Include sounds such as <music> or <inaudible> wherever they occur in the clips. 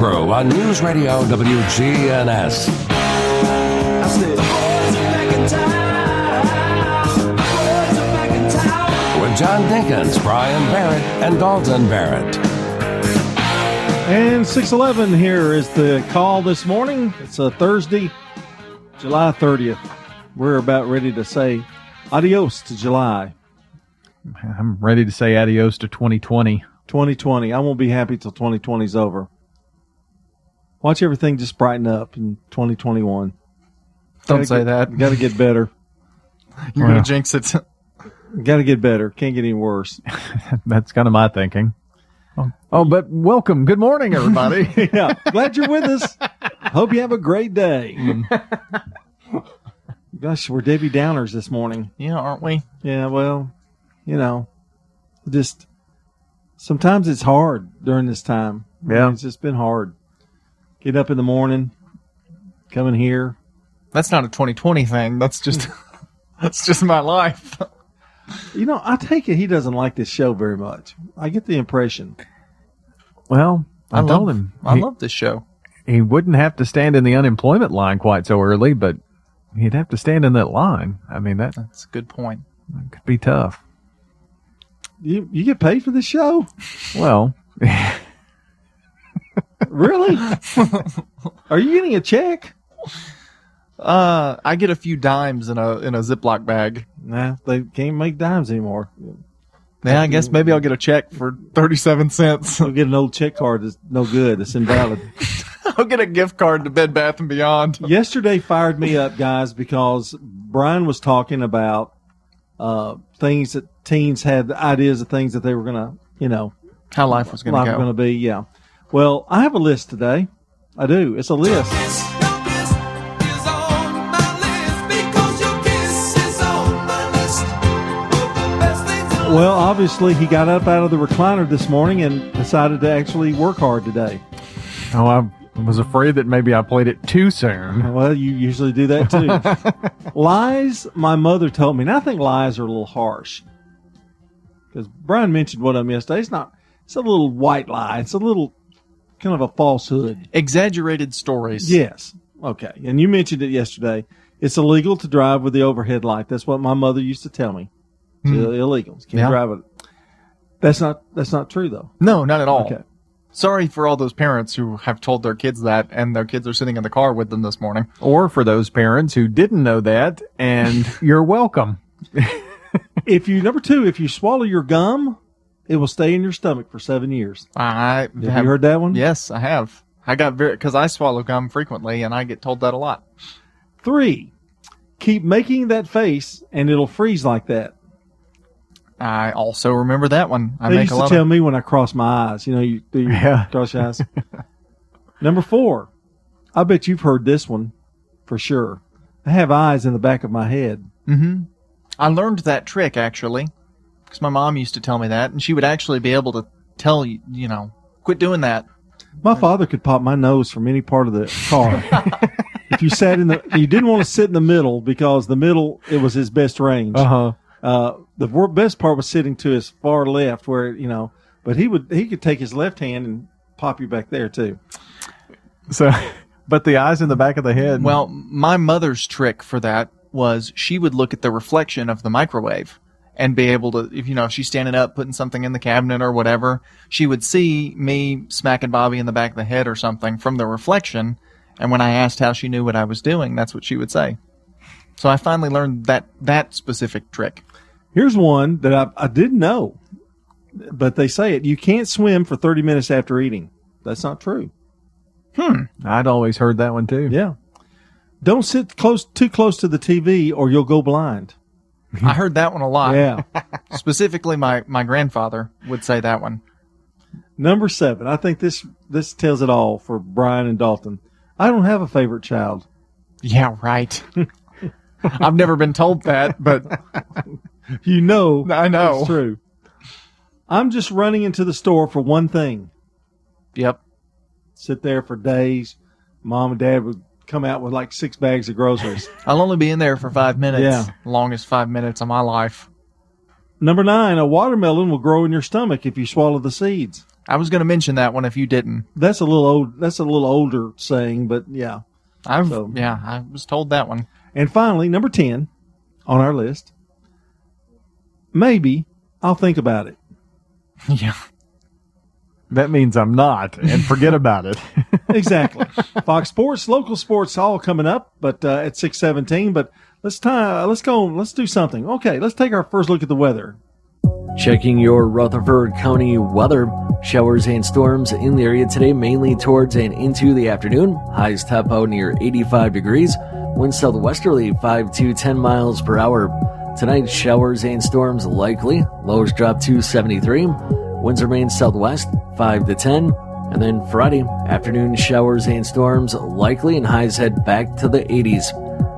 Crew on News Radio WGNS. With John Dinkins, Brian Barrett, and Dalton Barrett. And 611 here is the call this morning. It's a Thursday, July 30th. We're about ready to say adios to July I'm ready to say adios to 2020. 2020. I won't be happy till 2020 is over. Watch everything just brighten up in 2021. Don't Gotta say get- that. Got to get better. <laughs> You're Well. gonna jinx it. <laughs> Got to get better. Can't get any worse. <laughs> That's kind of my thinking. Oh, oh, but welcome. Good morning, everybody. yeah. Glad you're with us. Hope you have a great day. Gosh, we're Debbie Downers this morning. yeah, aren't we? Yeah, well, you know, just sometimes it's hard during this time. I mean, Yeah. it's just been hard. Get up in the morning, coming here. That's not a 2020 thing. That's just <laughs> that's just my life. You know, I take it he doesn't like this show very much. I get the impression. well, I, I told love him I he, love this show. he wouldn't have to stand in the unemployment line quite so early, but he'd have to stand in that line. I mean, that That's a good point. It could be tough. You you get paid for this show? Well, <laughs> Really? <laughs> Are you getting a check? Uh, I get a few dimes in a in a Ziploc bag. Nah, they can't make dimes anymore. Yeah, I guess maybe I'll get a check for 37 cents. I'll get an old check card that's no good. It's invalid. <laughs> I'll get a gift card to Bed Bath and Beyond. yesterday fired me up, guys, because Brian was talking about uh, things that teens had ideas of things that they were gonna, you know, How life was gonna was go. gonna be. Yeah. Well, I have a list today. I do. It's a list. Well, obviously, he got up out of the recliner this morning and decided to actually work hard today. oh, I was afraid that maybe I played it too soon. Well, you usually do that too. <laughs> lies, my mother told me, and I think lies are a little harsh. Because Brian mentioned one of them yesterday. It's not, it's a little white lie. It's a little kind of a falsehood. Exaggerated stories. Yes. Okay. And you mentioned it yesterday. It's illegal to drive with the overhead light. That's what my mother used to tell me. It's hmm. illegal. You can't Yeah. drive it. That's not, that's not true though. No, not at all. Okay. Sorry for all those parents who have told their kids that and their kids are sitting in the car with them this morning. Or for those parents who didn't know that, and <laughs> you're welcome. If you, number two, if you swallow your gum, it will stay in your stomach for seven years. I Have you heard that one? Yes, I have. I got very because I swallow gum frequently, and I get told that a lot. Three, keep making that face and it'll freeze like that. I also remember that one. I they make used a to tell of. me when I cross my eyes. You know, you do you Yeah. cross your eyes. <laughs> Number four, I bet you've heard this one for sure. I have eyes in the back of my head. Mm-hmm. I learned that trick actually because my mom used to tell me that, and she would actually be able to tell you, you know, quit doing that. My father could pop my nose from any part of the car. <laughs> if you sat in the, you didn't want to sit in the middle because the middle it was his best range. Uh huh. Uh, the best part was sitting to his far left, where you know, but he would he could take his left hand and pop you back there too. So, <laughs> but the eyes in the back of the head. Well, my mother's trick for that was she would look at the reflection of the microwave and be able to, if you know, if she's standing up putting something in the cabinet or whatever, she would see me smacking Bobby in the back of the head or something from the reflection. And when I asked how she knew what I was doing, that's what she would say. So I finally learned that that specific trick. Here's one that I, I didn't know, but they say it. You can't swim for 30 minutes after eating. That's not true. Hmm. I'd always heard that one too. Yeah. Don't sit close too close to the TV or you'll go blind. Mm-hmm. I heard that one a lot. Yeah. <laughs> Specifically, my, my grandfather would say that one. Number seven. I think this this tells it all for Brian and Dalton. I don't have a favorite child. Yeah, right. <laughs> I've never been told that, but <laughs> You know, I know. it's true. I'm just running into the store for one thing. Yep. Sit there for days. Mom and dad would come out with like six bags of groceries. <laughs> I'll only be in there for five minutes. Yeah. Longest five minutes of my life. Number nine, a watermelon will grow in your stomach if you swallow the seeds. I was going to mention that one if you didn't. That's a little old. That's a little older saying, but yeah. I've So- yeah, I was told that one. And finally, number 10 on our list. Maybe I'll think about it. <laughs> yeah. That means I'm not, and forget about it. <laughs> Exactly. Fox Sports, local sports, all coming up, but uh, at 617. But let's tie, let's go, let's do something. Okay, let's take our first look at the weather. Checking your Rutherford County weather. Showers and storms in the area today, mainly towards and into the afternoon. Highs top out near 85 degrees. Wind southwesterly 5 to 10 miles per hour. Tonight, showers and storms likely. Lows drop to 73. Winds remain southwest 5 to 10. And then Friday, afternoon showers and storms likely, and highs head back to the 80s.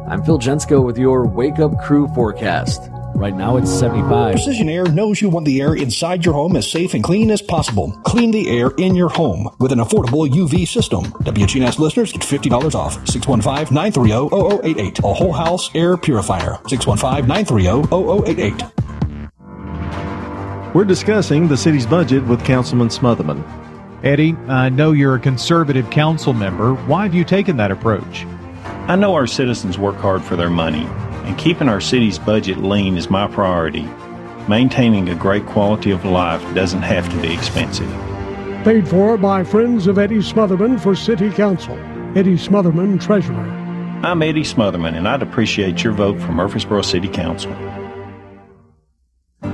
I'm Phil Jensko with your Wake Up Crew forecast. Right now it's 75. Precision Air knows you want the air inside your home as safe and clean as possible. Clean the air in your home with an affordable UV system. WGNS listeners get $50 off. 615-930-0088. A whole house air purifier. 615-930-0088. We're discussing the city's budget with Councilman Smotherman. Eddie, I know you're a conservative council member. Why have you taken that approach? I know our citizens work hard for their money, and keeping our city's budget lean is my priority. Maintaining a great quality of life doesn't have to be expensive. Paid for by Friends of Eddie Smotherman for City Council. Eddie Smotherman, Treasurer. I'm Eddie Smotherman, and I'd appreciate your vote for Murfreesboro City Council.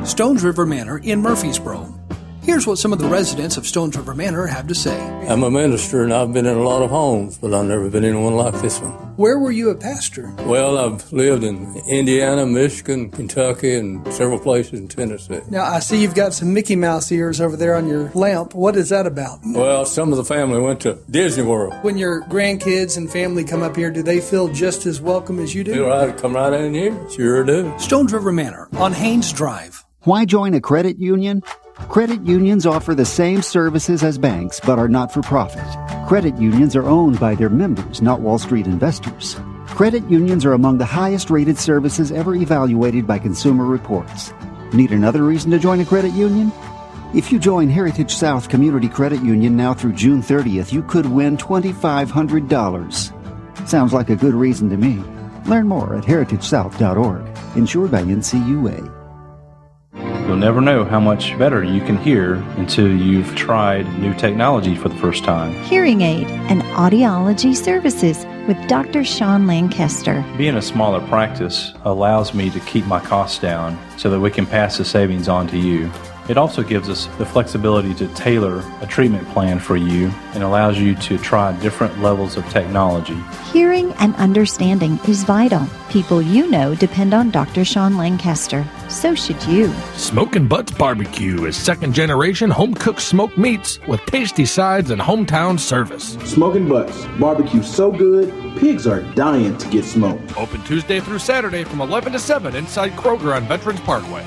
Stones River Manor in Murfreesboro. Here's what some of the residents of Stones River Manor have to say. I'm a minister and I've been in a lot of homes, but I've never been in one like this one. Where were you a pastor? Well, I've lived in Indiana, Michigan, Kentucky, and several places in Tennessee. Now, I see you've got some Mickey Mouse ears over there on your lamp. What is that about? Well, some of the family went to Disney World. When your grandkids and family come up here, do they feel just as welcome as you do? Feel right, come right in here. Sure do. Stones River Manor on Haynes Drive. Why join a credit union? Credit unions offer the same services as banks but are not for profit. Credit unions are owned by their members, not Wall Street investors. Credit unions are among the highest rated services ever evaluated by Consumer Reports. Need another reason to join a credit union? If you join Heritage South Community Credit Union now through June 30th, you could win $2,500. Sounds like a good reason to me. Learn more at heritagesouth.org. Insured by NCUA. You'll never know how much better you can hear until you've tried new technology for the first time. Hearing Aid and Audiology Services with Dr. Sean Lancaster. Being a smaller practice allows me to keep my costs down so that we can pass the savings on to you. It also gives us the flexibility to tailor a treatment plan for you and allows you to try different levels of technology. Hearing and understanding is vital. People you know depend on Dr. Sean Lancaster. So should you. Smokin' Butts Barbecue is second generation home cooked smoked meats with tasty sides and hometown service. Smoking Butts. Barbecue so good, pigs are dying to get smoked. Open Tuesday through Saturday from 11 to 7 inside Kroger on Veterans Parkway.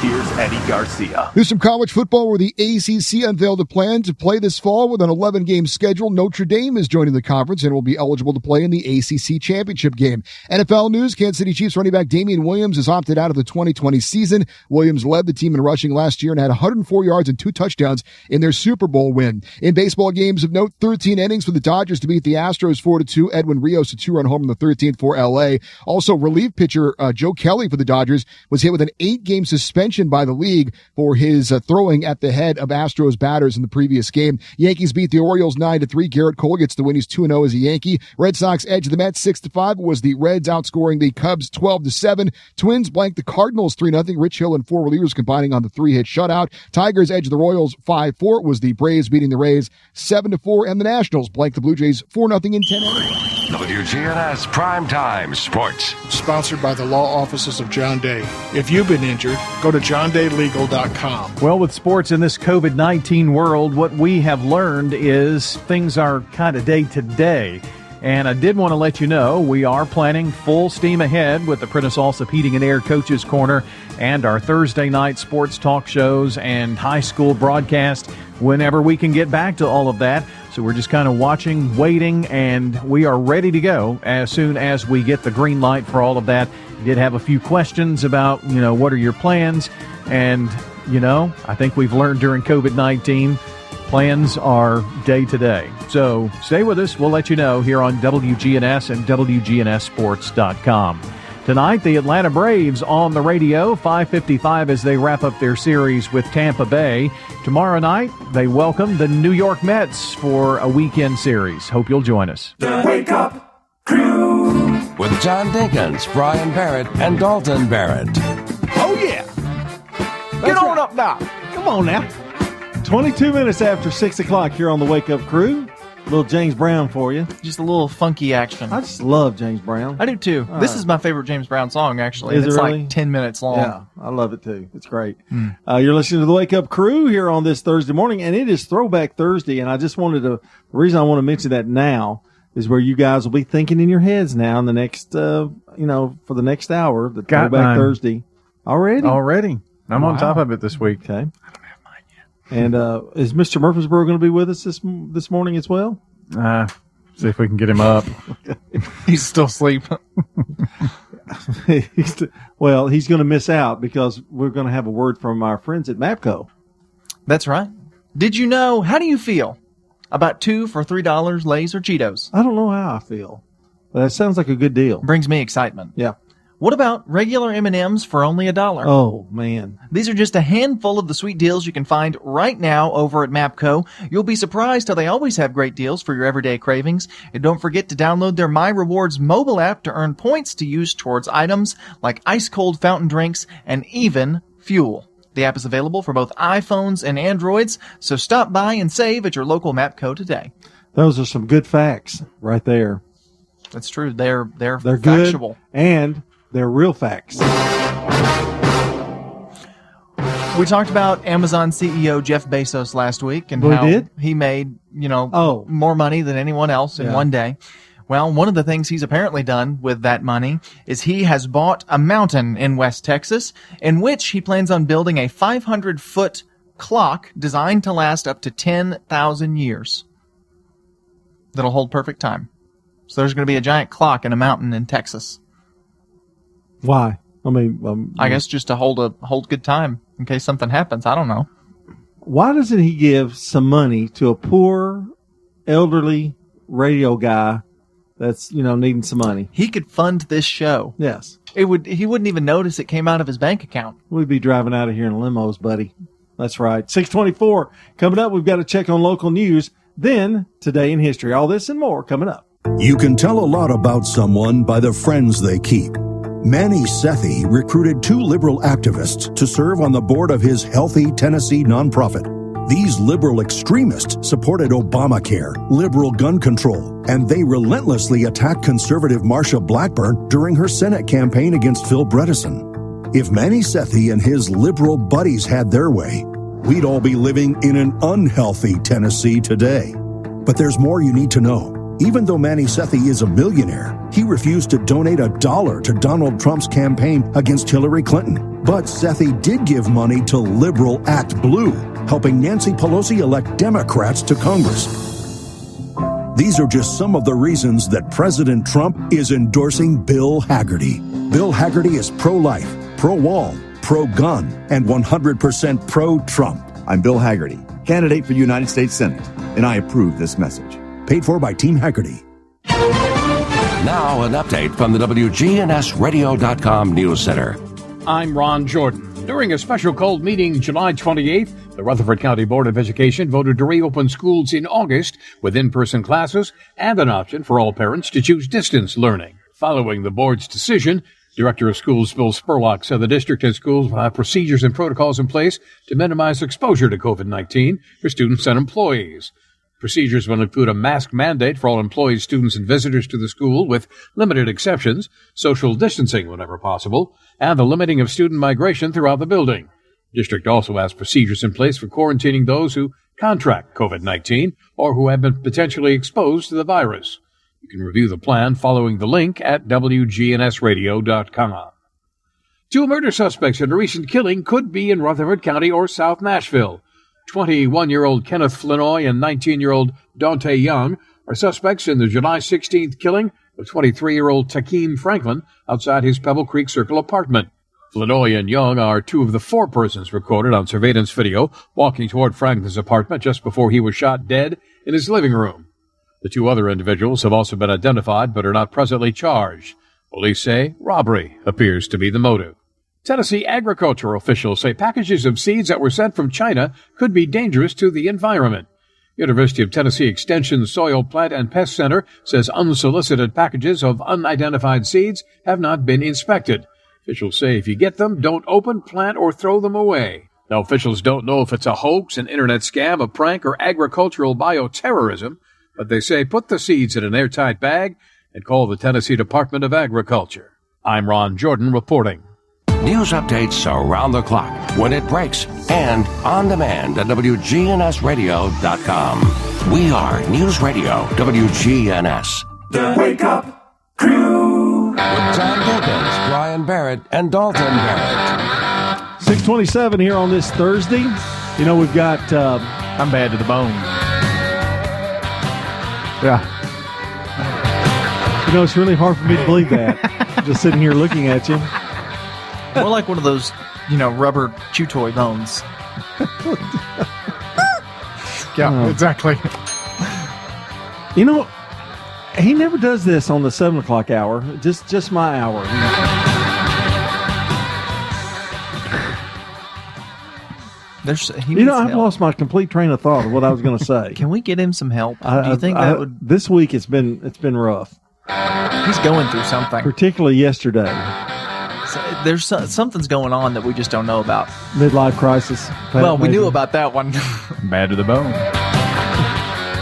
here's Eddie Garcia. Here's some college football where the ACC unveiled a plan to play this fall with an 11 game schedule. Notre Dame is joining the conference and will be eligible to play in the ACC championship game. NFL news, Kansas City Chiefs running back Damien Williams has opted out of the 2020 season. Williams led the team in rushing last year and had 104 yards and two touchdowns in their Super Bowl win. In baseball games of note, 13 innings for the Dodgers to beat the Astros 4 to 2. Edwin Rios a two run home in the 13th for LA. Also, relief pitcher uh, Joe Kelly for the Dodgers was hit with an eight game suspension by the league for his uh, throwing at the head of Astros batters in the previous game. Yankees beat the Orioles 9 to 3. Gerrit Cole gets the win. He's 2 0 as a Yankee. Red Sox edge the Mets 6 to 5 was the Reds outscoring the Cubs 12 to 7. Twins blank the Cardinals 3 0. Rich Hill and four relievers combining on the three hit shutout. Tigers edge the Royals 5 4 was the Braves beating the Rays 7 to 4. And the Nationals blank the Blue Jays 4 0 in 10 innings. WGNS Primetime Sports. Sponsored by the law offices of John Day. If you've been injured, go to johndaylegal.com. Well, with sports in this COVID 19 world, what we have learned is things are kind of day to day. And I did want to let you know we are planning full steam ahead with the Prentice Allsup Heating and Air Coaches Corner and our Thursday night sports talk shows and high school broadcast whenever we can get back to all of that. So we're just kind of watching, waiting, and we are ready to go as soon as we get the green light for all of that. Did have a few questions about, you know, what are your plans? And, you know, I think we've learned during COVID 19 plans are day to day. So stay with us. We'll let you know here on WGNS and WGNSSports.com. Tonight, the Atlanta Braves on the radio, 555 as they wrap up their series with Tampa Bay. Tomorrow night, they welcome the New York Mets for a weekend series. Hope you'll join us. The Wake Up Crew with John Dinkins, Brian Barrett, and Dalton Barrett. Oh, yeah. Get on up now. Come on now. 22 minutes after 6 o'clock here on the Wake Up Crew. Little James Brown for you. Just a little funky action. I just love James Brown. I do too. Uh, this is my favorite James Brown song, actually. Is it it's really? like 10 minutes long. Yeah, I love it too. It's great. Hmm. Uh, you're listening to the Wake Up Crew here on this Thursday morning, and it is Throwback Thursday. And I just wanted to, the reason I want to mention that now is where you guys will be thinking in your heads now in the next, uh, you know, for the next hour, the Got Throwback mine. Already? Already? Already. I'm on top of it this week. Okay. And uh, is Mr. Murfreesboro going to be with us this this morning as well? Uh, see if we can get him up. <laughs> He's still asleep. <laughs> He's t- well, he's going to miss out because we're going to have a word from our friends at Mapco. That's right. Did you know? How do you feel about two for three dollars Lay's or Cheetos? I don't know how I feel, but that sounds like a good deal. Brings me excitement. Yeah. What about regular M and M's for only a dollar? Oh man, These are just a handful of the sweet deals you can find right now over at Mapco. You'll be surprised how they always have great deals for your everyday cravings. And don't forget to download their My Rewards mobile app to earn points to use towards items like ice cold fountain drinks and even fuel. The app is available for both iPhones and Androids, so stop by and save at your local Mapco today. those are some good facts right there. That's true. They're they're, They're good and they're real facts. We talked about Amazon CEO Jeff Bezos last week and We how did? he made, you know, Oh. more money than anyone else in Yeah. one day. Well, one of the things he's apparently done with that money is he has bought a mountain in West Texas in which he plans on building a 500 foot clock designed to last up to 10,000 years. That'll hold perfect time. So there's going to be a giant clock in a mountain in Texas. Why? I mean, um, I guess just to hold a hold good time in case something happens. I don't know. why doesn't he give some money to a poor, elderly radio guy that's you know needing some money? He could fund this show. Yes, It would he wouldn't even notice it came out of his bank account. we'd be driving out of here in limos, buddy. That's right. Six twenty-four coming up. We've got to check on local news. Then today in history, all this and more coming up. You can tell a lot about someone by the friends they keep. Manny Sethi recruited two liberal activists to serve on the board of his Healthy Tennessee nonprofit. These liberal extremists supported Obamacare, liberal gun control, and they relentlessly attacked conservative Marsha Blackburn during her Senate campaign against Phil Bredesen. If Manny Sethi and his liberal buddies had their way, we'd all be living in an unhealthy Tennessee today. But there's more you need to know. Even though Manny Sethi is a millionaire, he refused to donate a dollar to Donald Trump's campaign against Hillary Clinton. But Sethi did give money to Liberal Act Blue, helping Nancy Pelosi elect Democrats to Congress. These are just some of the reasons that President Trump is endorsing Bill Hagerty. Bill Hagerty is pro life, pro wall, pro gun, and 100% pro Trump. I'm Bill Hagerty, candidate for United States Senate, and I approve this message. Paid for by Team Hagerty. Now, an update from the WGNSradio.com News Center. I'm Ron Jordan. During a special called meeting July 28th, the Rutherford County Board of Education voted to reopen schools in August with in person classes and an option for all parents to choose distance learning. Following the board's decision, Director of Schools Bill Spurlock said the district and schools will have procedures and protocols in place to minimize exposure to COVID 19 for students and employees. Procedures will include a mask mandate for all employees, students, and visitors to the school, with limited exceptions, social distancing whenever possible, and the limiting of student migration throughout the building. District also has procedures in place for quarantining those who contract COVID 19 or who have been potentially exposed to the virus. You can review the plan following the link at WGNSradio.com. Two murder suspects in a recent killing could be in Rutherford County or South Nashville. 21 year old Kenneth Flinoy and 19 year old Dante Young are suspects in the July 16th killing of 23 year old Takeem Franklin outside his Pebble Creek Circle apartment. Flanoy and Young are two of the four persons recorded on surveillance video walking toward Franklin's apartment just before he was shot dead in his living room. The two other individuals have also been identified but are not presently charged. Police say robbery appears to be the motive. Tennessee agricultural officials say packages of seeds that were sent from China could be dangerous to the environment. University of Tennessee Extension Soil Plant and Pest Center says unsolicited packages of unidentified seeds have not been inspected. Officials say if you get them, don't open, plant, or throw them away. Now, officials don't know if it's a hoax, an internet scam, a prank, or agricultural bioterrorism, but they say put the seeds in an airtight bag and call the Tennessee Department of Agriculture. I'm Ron Jordan reporting. News updates around the clock, when it breaks, and on demand at WGNSradio.com. We are News Radio WGNS. The Wake Up Crew. With John Dinkins, Brian Barrett, and Dalton Barrett. 627 here on this Thursday. You know, we've got. Uh, I'm bad to the bone. Yeah. You know, it's really hard for me to believe that. <laughs> Just sitting here looking at you. More like one of those, you know, rubber chew toy bones. Yeah, Oh. exactly. You know, he never does this on the seven o'clock hour. Just, just my hour. There's, he You know, I've help. lost my complete train of thought of what I was going to say. <laughs> Can we get him some help? I, Do you think I- that would? This week it's been it's been rough, He's going through something. particularly yesterday. So, There's so, something's going on that we just don't know about. Midlife crisis. well, we maybe. knew about that one. <laughs> Bad to the bone.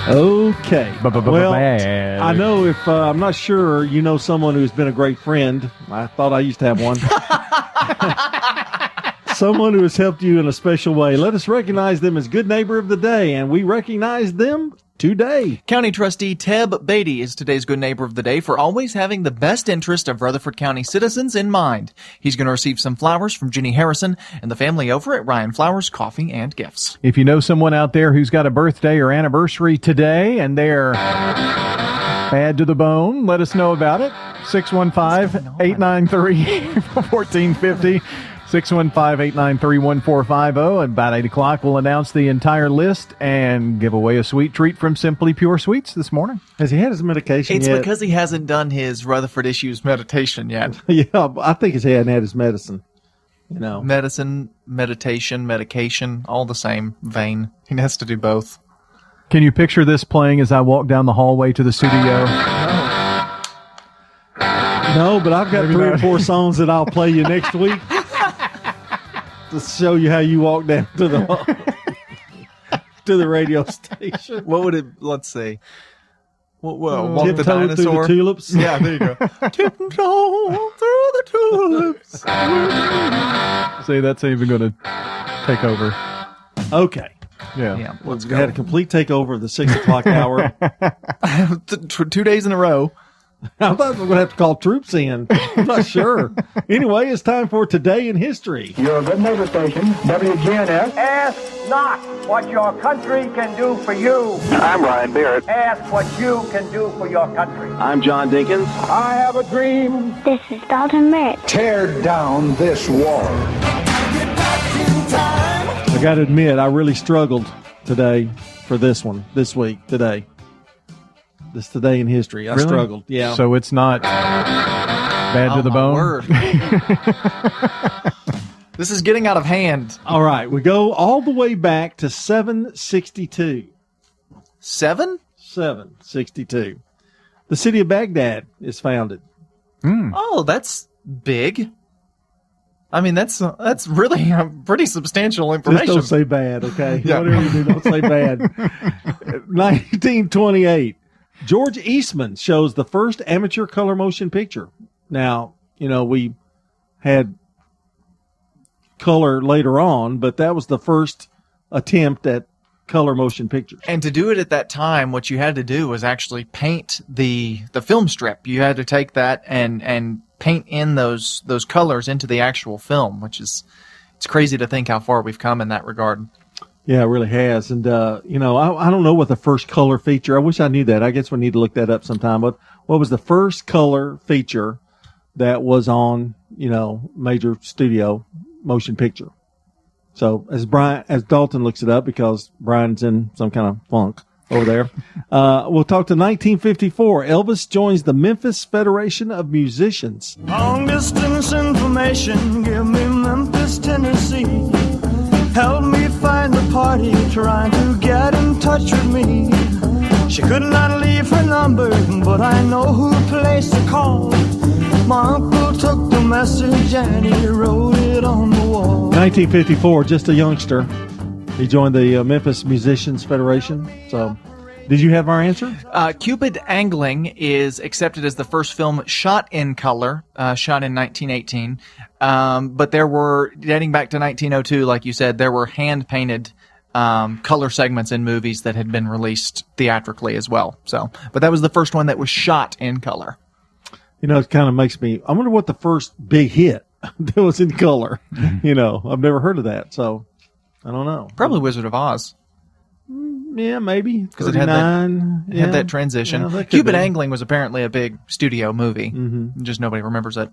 Okay. Well, bad. I know if uh, I'm not sure you know someone who's been a great friend. I thought I used to have one. <laughs> someone who has helped you in a special way. Let us recognize them as good neighbor of the day, and we recognize them today. County Trustee Teb Batey is today's good neighbor of the day for always having the best interest of Rutherford County citizens in mind. He's going to receive some flowers from Ginny Harrison and the family over at Rion Flowers Coffee and Gifts. If you know someone out there who's got a birthday or anniversary today and they're bad to the bone, let us know about it. 615 893 1450. <laughs> 615-893-1450. At about 8 o'clock, we'll announce the entire list and give away a sweet treat from Simply Pure Sweets this morning. Has he had his medication It's yet? because he hasn't done his Rutherford Issues meditation yet. <laughs> yeah, I think he hadn't had his medicine. You know, Medicine, meditation, medication, all the same vein. He has to do both. Can you picture this playing as I walk down the hallway to the studio? No, but I've got Maybe three or four songs that I'll play you <laughs> next week to show you how you walk down to the to the radio station. What would it? Let's see. What, what, walk the Tiptoe through the dinosaur. tulips. Yeah, there you go. <laughs> Tiptoe through the tulips. See, that's even going to take over. Okay. Yeah. Yeah, Let's let's we had a complete takeover of the six o'clock hour. <laughs> Two days in a row. <laughs> I thought we we're going to have to call troops in. I'm not sure. Anyway, it's time for Today in History. Your good neighbor station, WGNS. Ask not what your country can do for you. I'm Ryan Barrett. Ask what you can do for your country. I'm John Dinkins. I have a dream. This is Dalton Merritt. Tear down this wall. I got to admit, I really struggled today for this one, this week, today. This Today in History. I Really? struggled. Yeah. So it's not bad to Oh, the bone? <laughs> This is getting out of hand. All right, we go all the way back to 762. Seven? 762. The city of Baghdad is founded. Oh, that's big. I mean, that's that's really uh, pretty substantial Just information. don't say bad, okay? Whatever you do, don't say bad. <laughs> 1928. George Eastman shows the first amateur color motion picture. Now, you know, we had color later on, but that was the first attempt at color motion pictures. And to do it at that time, what you had to do was actually paint the the film strip. You had to take that and and paint in those those colors into the actual film, which is it's crazy to think how far we've come in that regard. Yeah, it really has. And, uh, you know, I, I don't know what the first color feature, I wish I knew that. I guess we need to look that up sometime. But what was the first color feature that was on, you know, major studio motion picture? So as Brian, as Dalton looks it up because Brian's in some kind of funk over there, <laughs> uh, we'll talk to 1954. Elvis joins the Memphis Federation of Musicians. Long distance information, give me Memphis, Tennessee. Help me find the party trying to get in touch with me. She could not leave her number, but I know who placed the call. My uncle took the message and he wrote it on the wall. 1954, just a youngster. He joined the uh, Memphis Musicians Federation. So, did you have our answer? Uh, Cupid Angling is accepted as the first film shot in color, uh, shot in 1918. Um, but there were, dating back to 1902, like you said, there were hand painted um, color segments in movies that had been released theatrically as well. So, but that was the first one that was shot in color. You know, it kind of makes me. I wonder what the first big hit <laughs> that was in color. you know, I've never heard of that, so I don't know. Probably Wizard of Oz. Yeah, maybe because it had that, 39, it had that transition. Yeah, that Cupid. Angling was apparently a big studio movie. Mhm. Just nobody remembers it.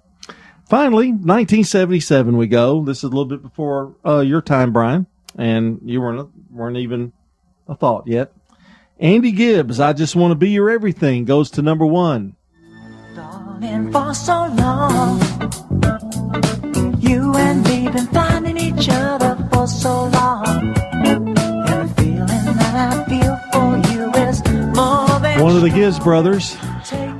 Finally, 1977, we go. This is a little bit before uh, your time, Brian, and you weren't weren't even a thought yet. Andy Gibb's, I just want to be your everything, goes to number one. And for so long, you and me been finding each other for so long. And the feeling that I feel for you is more than One of the Gibbs brothers.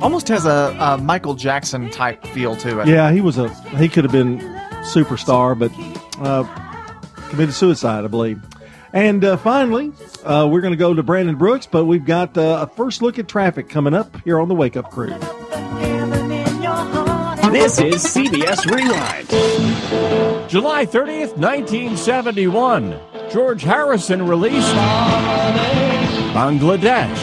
Almost has a, a Michael Jackson type feel to it. Yeah, he was a he could have been superstar, but uh, committed suicide, I believe. And uh, finally, uh, we're going to go to Brandon Brooks, but we've got uh, a first look at traffic coming up here on the Wake Up Crew. This is CBS Rewind. July 30th, 1971. George Harrison released Bangladesh.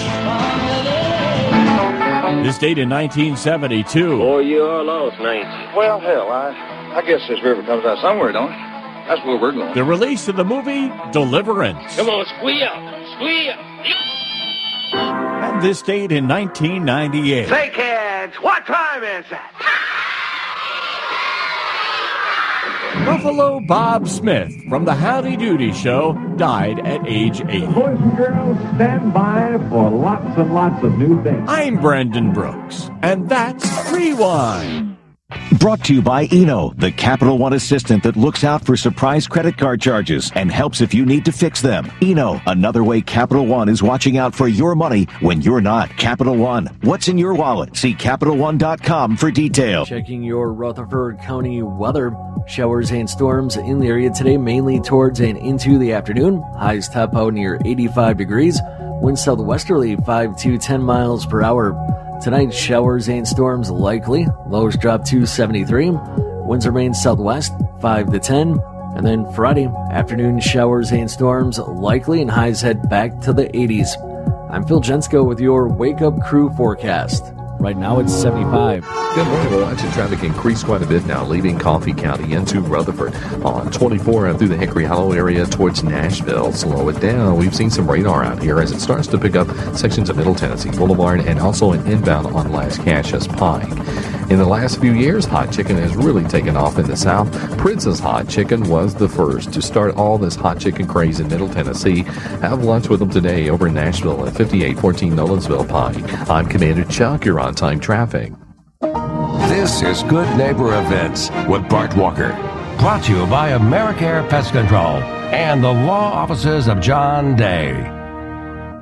This date in 1972. Boy, you are lost, ain't? Well, hell, I, I guess this river comes out somewhere, don't it? That's where we're going. The release of the movie Deliverance. Come on, squeal squeal. And this date in 1998. Say, kids, what time is it? Buffalo Bob Smith from the Howdy Doody Show died at age 8. Boys and girls, stand by for lots and lots of new things. I'm Brandon Brooks, and that's Rewind. Brought to you by Eno, the Capital One assistant that looks out for surprise credit card charges and helps if you need to fix them. Eno, another way Capital One is watching out for your money when you're not. Capital One, what's in your wallet? See CapitalOne.com for details. Checking your Rutherford County weather. Showers and storms in the area today, mainly towards and into the afternoon. Highs top out near 85 degrees. Wind southwesterly 5 to 10 miles per hour. Tonight, showers and storms likely. Lows drop to 73. Winds remain southwest 5 to 10. And then Friday, afternoon showers and storms likely, and highs head back to the 80s. I'm Phil Jensko with your Wake Up Crew forecast. Right now it's 75. Good morning. We're watching traffic increase quite a bit now, leaving Coffee County into Rutherford on 24 and through the Hickory Hollow area towards Nashville. Slow it down. We've seen some radar out here as it starts to pick up sections of Middle Tennessee Boulevard and also an inbound on Lascassas Pike. In the last few years, hot chicken has really taken off in the South. Prince's Hot Chicken was the first to start all this hot chicken craze in Middle Tennessee. Have lunch with them today over in Nashville at 5814 Nolensville Pike. I'm Commander Chuck. You're on time traffic. This is Good Neighbor Events with Bart Walker. Brought to you by Americare Pest Control and the law offices of John Day.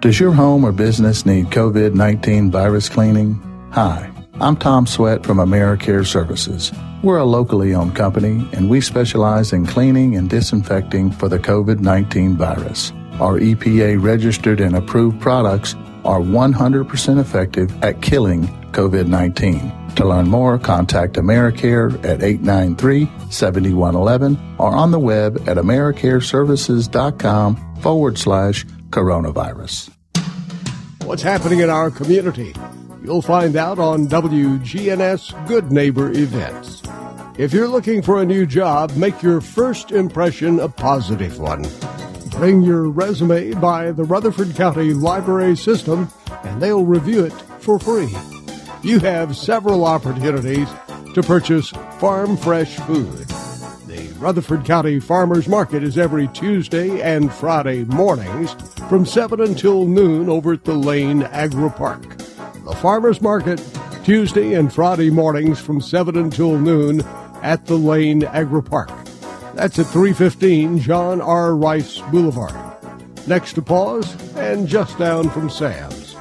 Does your home or business need COVID 19 virus cleaning? Hi, I'm Tom Sweat from AmeriCare Services. We're a locally owned company and we specialize in cleaning and disinfecting for the COVID 19 virus. Our EPA registered and approved products are 100% effective at killing COVID 19. To learn more, contact AmeriCare at 893 7111 or on the web at AmeriCareServices.com forward slash coronavirus. What's happening in our community? You'll find out on WGNS Good Neighbor Events. If you're looking for a new job, make your first impression a positive one. Bring your resume by the Rutherford County Library System and they'll review it for free. You have several opportunities to purchase farm fresh food. The Rutherford County Farmers Market is every Tuesday and Friday mornings from 7 until noon over at the Lane Agri Park. The Farmers Market, Tuesday and Friday mornings from 7 until noon at the Lane Agri Park. That's at 315 John R. Rice Boulevard. Next to Paws and just down from Sam's.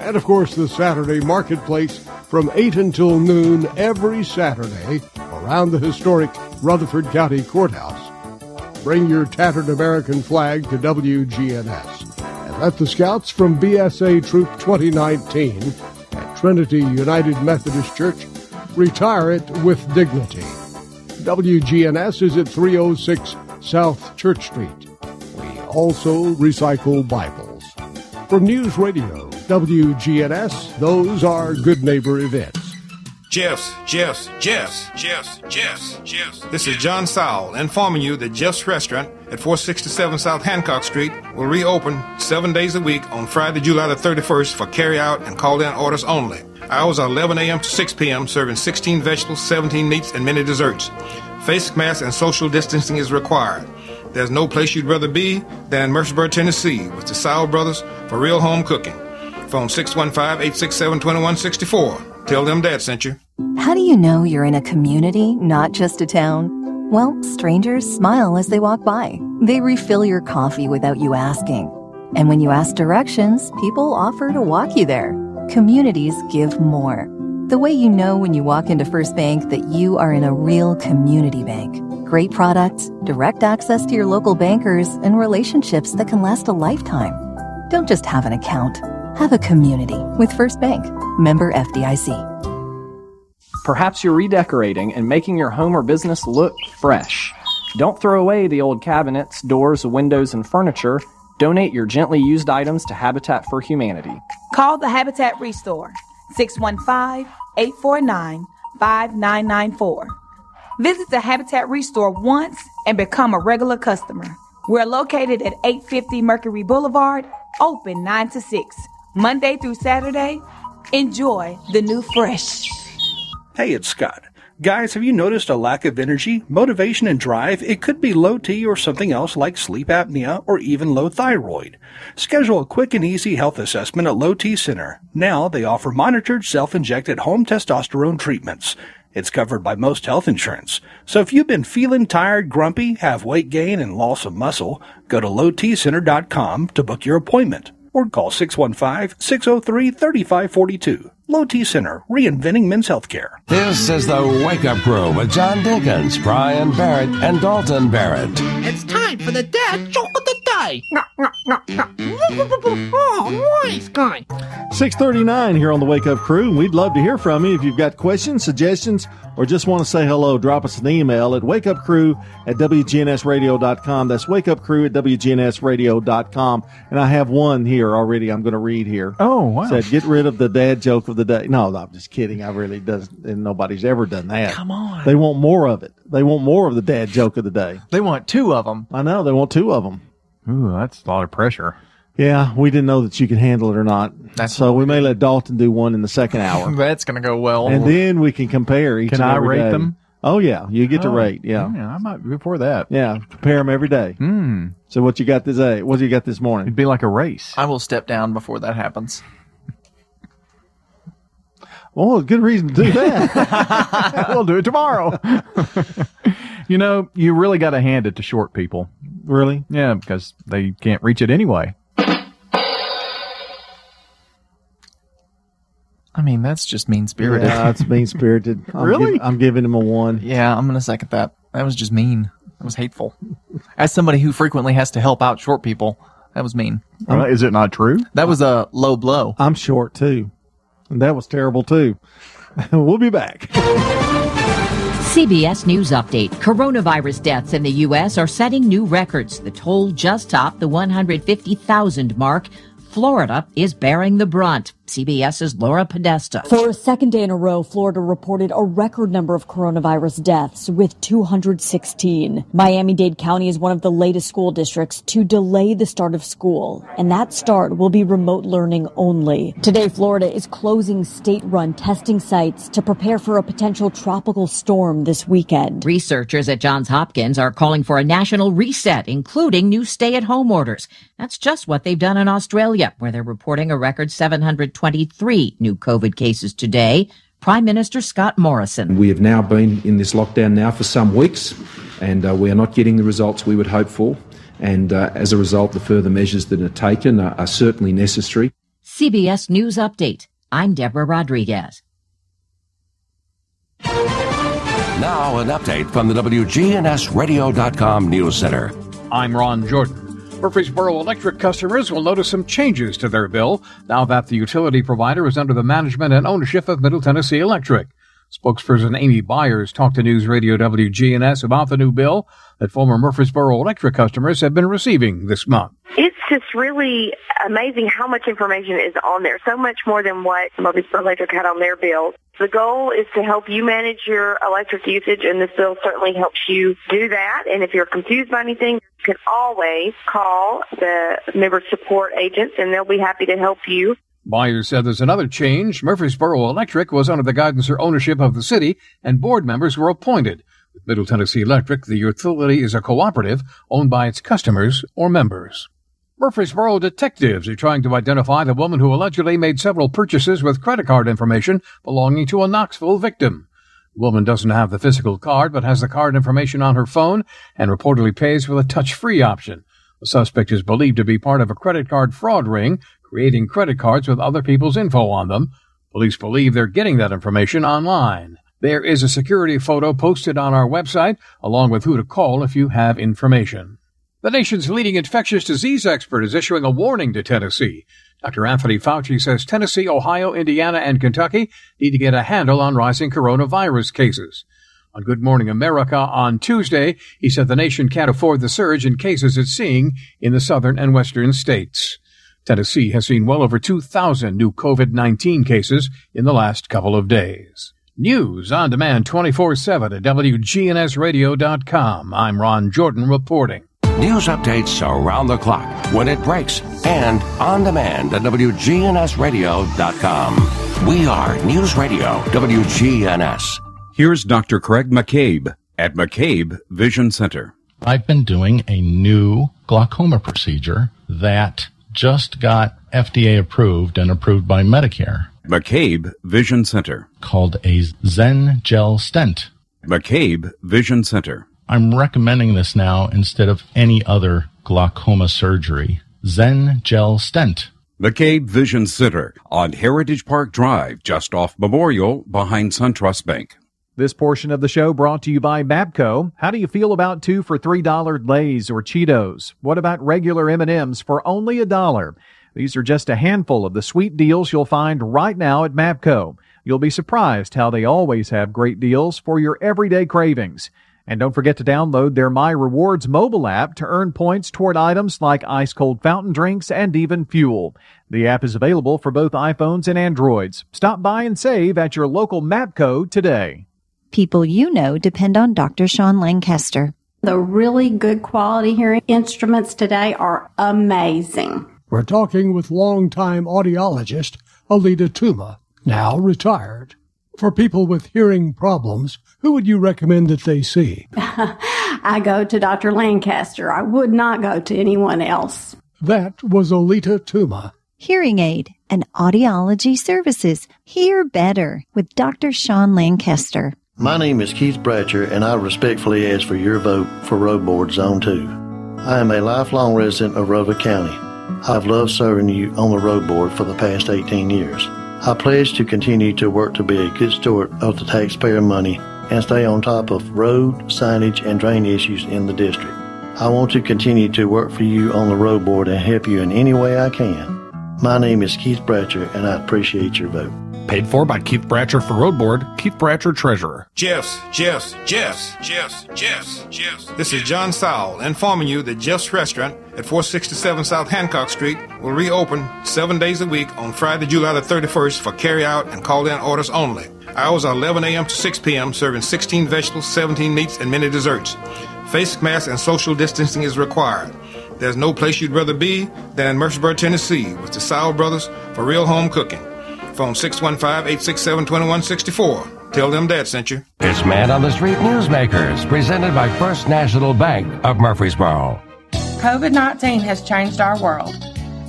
And of course, the Saturday Marketplace from 8 until noon every Saturday around the historic Rutherford County Courthouse. Bring your tattered American flag to WGNS and let the scouts from BSA Troop 2019 at Trinity United Methodist Church retire it with dignity. WGNS is at 306 South Church Street. We also recycle Bibles. From News Radio, WGNS, those are Good Neighbor events. Jeff's, Jeff's, Jeff's, Jeff's, Jeff's, Jeff's. This is John Sowell informing you that Jeff's Restaurant at 467 South Hancock Street will reopen seven days a week on Friday, July the 31st for carry out and call in orders only. Hours are 11 a.m. to 6 p.m., serving 16 vegetables, 17 meats, and many desserts. Face masks and social distancing is required. There's no place you'd rather be than Mercersburg, Tennessee, with the Sowell Brothers for real home cooking. Phone 615-867-2164. Tell them Dad sent you. How do you know you're in a community, not just a town? Well, strangers smile as they walk by. They refill your coffee without you asking. And when you ask directions, people offer to walk you there. Communities give more. The way you know when you walk into First Bank that you are in a real community bank. Great products, direct access to your local bankers, and relationships that can last a lifetime. Don't just have an account. Have a community with First Bank. Member FDIC. Perhaps you're redecorating and making your home or business look fresh. Don't throw away the old cabinets, doors, windows, and furniture. Donate your gently used items to Habitat for Humanity. Call the Habitat Restore 615 849 5994. Visit the Habitat Restore once and become a regular customer. We're located at 850 Mercury Boulevard, open 9 to 6, Monday through Saturday. Enjoy the new fresh. Hey, it's Scott. Guys, have you noticed a lack of energy, motivation, and drive? It could be low T or something else like sleep apnea or even low thyroid. Schedule a quick and easy health assessment at Low T Center. Now they offer monitored self-injected home testosterone treatments. It's covered by most health insurance. So if you've been feeling tired, grumpy, have weight gain, and loss of muscle, go to lowtcenter.com to book your appointment or call 615-603-3542. Low T Center, reinventing men's healthcare. This is the Wake Up Crew with John Dinkins, Brian Barrett, and Dalton Barrett. It's time for the dad joke of the day. Oh, nice guy. Mm-hmm. 639 here on the Wake Up Crew. We'd love to hear from you. If you've got questions, suggestions, or just want to say hello, drop us an email at wakeupcrew at WGNSradio.com. That's wakeupcrew at WGNSradio.com. And I have one here already I'm going to read here. Oh, wow. Said, get rid of the dad joke of the day. No, no, I'm just kidding. I really does and nobody's ever done that. Come on. They want more of it. They want more of the dad joke of the day. They want two of them. I know. They want two of them. Ooh, that's a lot of pressure. Yeah, we didn't know that you could handle it or not. so we may let Dalton do one in the second hour. <laughs> That's going to go well. and then we can compare each Can and I every rate day. them? Oh yeah, you get to Oh, rate. Yeah. yeah, I might before that. Yeah, compare them every day. Hmm. So what you got this day? What you got this morning? It'd be like a race. I will step down before that happens. Oh, good reason to do that. <laughs> <laughs> we'll do it tomorrow. you know, you really got to hand it to short people. Really? Yeah, because they can't reach it anyway. I mean, that's just mean spirited. yeah, it's mean spirited. <laughs> Really? I'm giving him a one. Yeah, I'm going to second that. That was just mean. That was hateful. As somebody who frequently has to help out short people, that was mean. Well, is it not true? That was a low blow. I'm short too, and that was terrible too. <laughs> we'll be back. CBS News Update. Coronavirus deaths in the U.S. are setting new records. The toll just topped the 150,000 mark. Florida is bearing the brunt. CBS's Laura Podesta. For a second day in a row, Florida reported a record number of coronavirus deaths with 216. Miami-Dade County is one of the latest school districts to delay the start of school, and that start will be remote learning only. Today, Florida is closing state-run testing sites to prepare for a potential tropical storm this weekend. Researchers at Johns Hopkins are calling for a national reset, including new stay-at-home orders. That's just what they've done in Australia, where they're reporting a record 723 new COVID cases today. Prime Minister Scott Morrison. We have now been in this lockdown now for some weeks, and uh, we are not getting the results we would hope for. And uh, as a result, the further measures that are taken are, are certainly necessary. CBS News Update. I'm Deborah Rodriguez. Now, an update from the WGNSradio.com News Center. I'm Ron Jordan. Murfreesboro Electric customers will notice some changes to their bill now that the utility provider is under the management and ownership of Middle Tennessee Electric. Spokesperson Amy Byers talked to News Radio WGNS about the new bill that former Murfreesboro Electric customers have been receiving this month. It's just really amazing how much information is on there. So much more than what Murfreesboro Electric had on their bill. The goal is to help you manage your electric usage, and this bill certainly helps you do that. And if you're confused by anything, you can always call the member support agents, and they'll be happy to help you. Byers said there's another change. Murfreesboro Electric was under the guidance or ownership of the city, and board members were appointed. With Middle Tennessee Electric, the utility is a cooperative owned by its customers or members. Murfreesboro detectives are trying to identify the woman who allegedly made several purchases with credit card information belonging to a Knoxville victim. The woman doesn't have the physical card, but has the card information on her phone and reportedly pays with a touch-free option. The suspect is believed to be part of a credit card fraud ring, creating credit cards with other people's info on them. Police believe they're getting that information online. There is a security photo posted on our website, along with who to call if you have information. The nation's leading infectious disease expert is issuing a warning to Tennessee. Dr. Anthony Fauci says Tennessee, Ohio, Indiana, and Kentucky need to get a handle on rising coronavirus cases. On Good Morning America on Tuesday, he said the nation can't afford the surge in cases it's seeing in the southern and western states. Tennessee has seen well over 2,000 new COVID-19 cases in the last couple of days. News on demand 24-7 at WGNSradio.com. I'm Ron Jordan reporting. News updates around the clock, when it breaks, and on demand at WGNSradio.com. We are News Radio WGNS. Here's Dr. Craig McCabe at McCabe Vision Center. I've been doing a new glaucoma procedure that just got FDA approved and approved by Medicare. McCabe Vision Center. Called a XEN Gel Stent. McCabe Vision Center. I'm recommending this now instead of any other glaucoma surgery. XEN Gel Stent. McCabe Vision Center on Heritage Park Drive, just off Memorial, behind SunTrust Bank. This portion of the show brought to you by Mapco. How do you feel about two for three dollar Lay's or Cheetos? What about regular M&Ms for only a dollar? These are just a handful of the sweet deals you'll find right now at Mapco. You'll be surprised how they always have great deals for your everyday cravings. And don't forget to download their My Rewards mobile app to earn points toward items like ice cold fountain drinks and even fuel. The app is available for both iPhones and Androids. Stop by and save at your local Mapco today. People you know depend on Dr. Sean Lancaster. The really good quality hearing instruments today are amazing. We're talking with longtime audiologist Alita Tuma, now retired. For people with hearing problems, who would you recommend that they see? <laughs> I go to Dr. Lancaster. I would not go to anyone else. That was Alita Tuma. Hearing aid and audiology services. Hear better with Dr. Sean Lancaster. My name is Keith Bratcher, and I respectfully ask for your vote for Road Board Zone 2. I am a lifelong resident of Rover County. I've loved serving you on the Road Board for the past 18 years. I pledge to continue to work to be a good steward of the taxpayer money and stay on top of road, signage, and drain issues in the district. I want to continue to work for you on the road board and help you in any way I can. My name is Keith Bratcher, and I appreciate your vote. Paid for by Keith Bratcher for Road Board, Keith Bratcher Treasurer. Jeffs, Jeffs, Jeffs, Jeffs, Jeffs, Jeffs. This is John Sowell informing you that Jeffs Restaurant at 467 South Hancock Street will reopen seven days a week on Friday, July the 31st for carry out and call in orders only. Hours are 11 a.m. to 6 p.m., serving 16 vegetables, 17 meats, and many desserts. Face mask and social distancing is required. There's no place you'd rather be than in Murfreesboro, Tennessee, with the Sowell Brothers for real home cooking. Phone 615-867-2164. Tell them Dad sent you. It's Man on the Street Newsmakers, presented by First National Bank of Murfreesboro. COVID 19 has changed our world.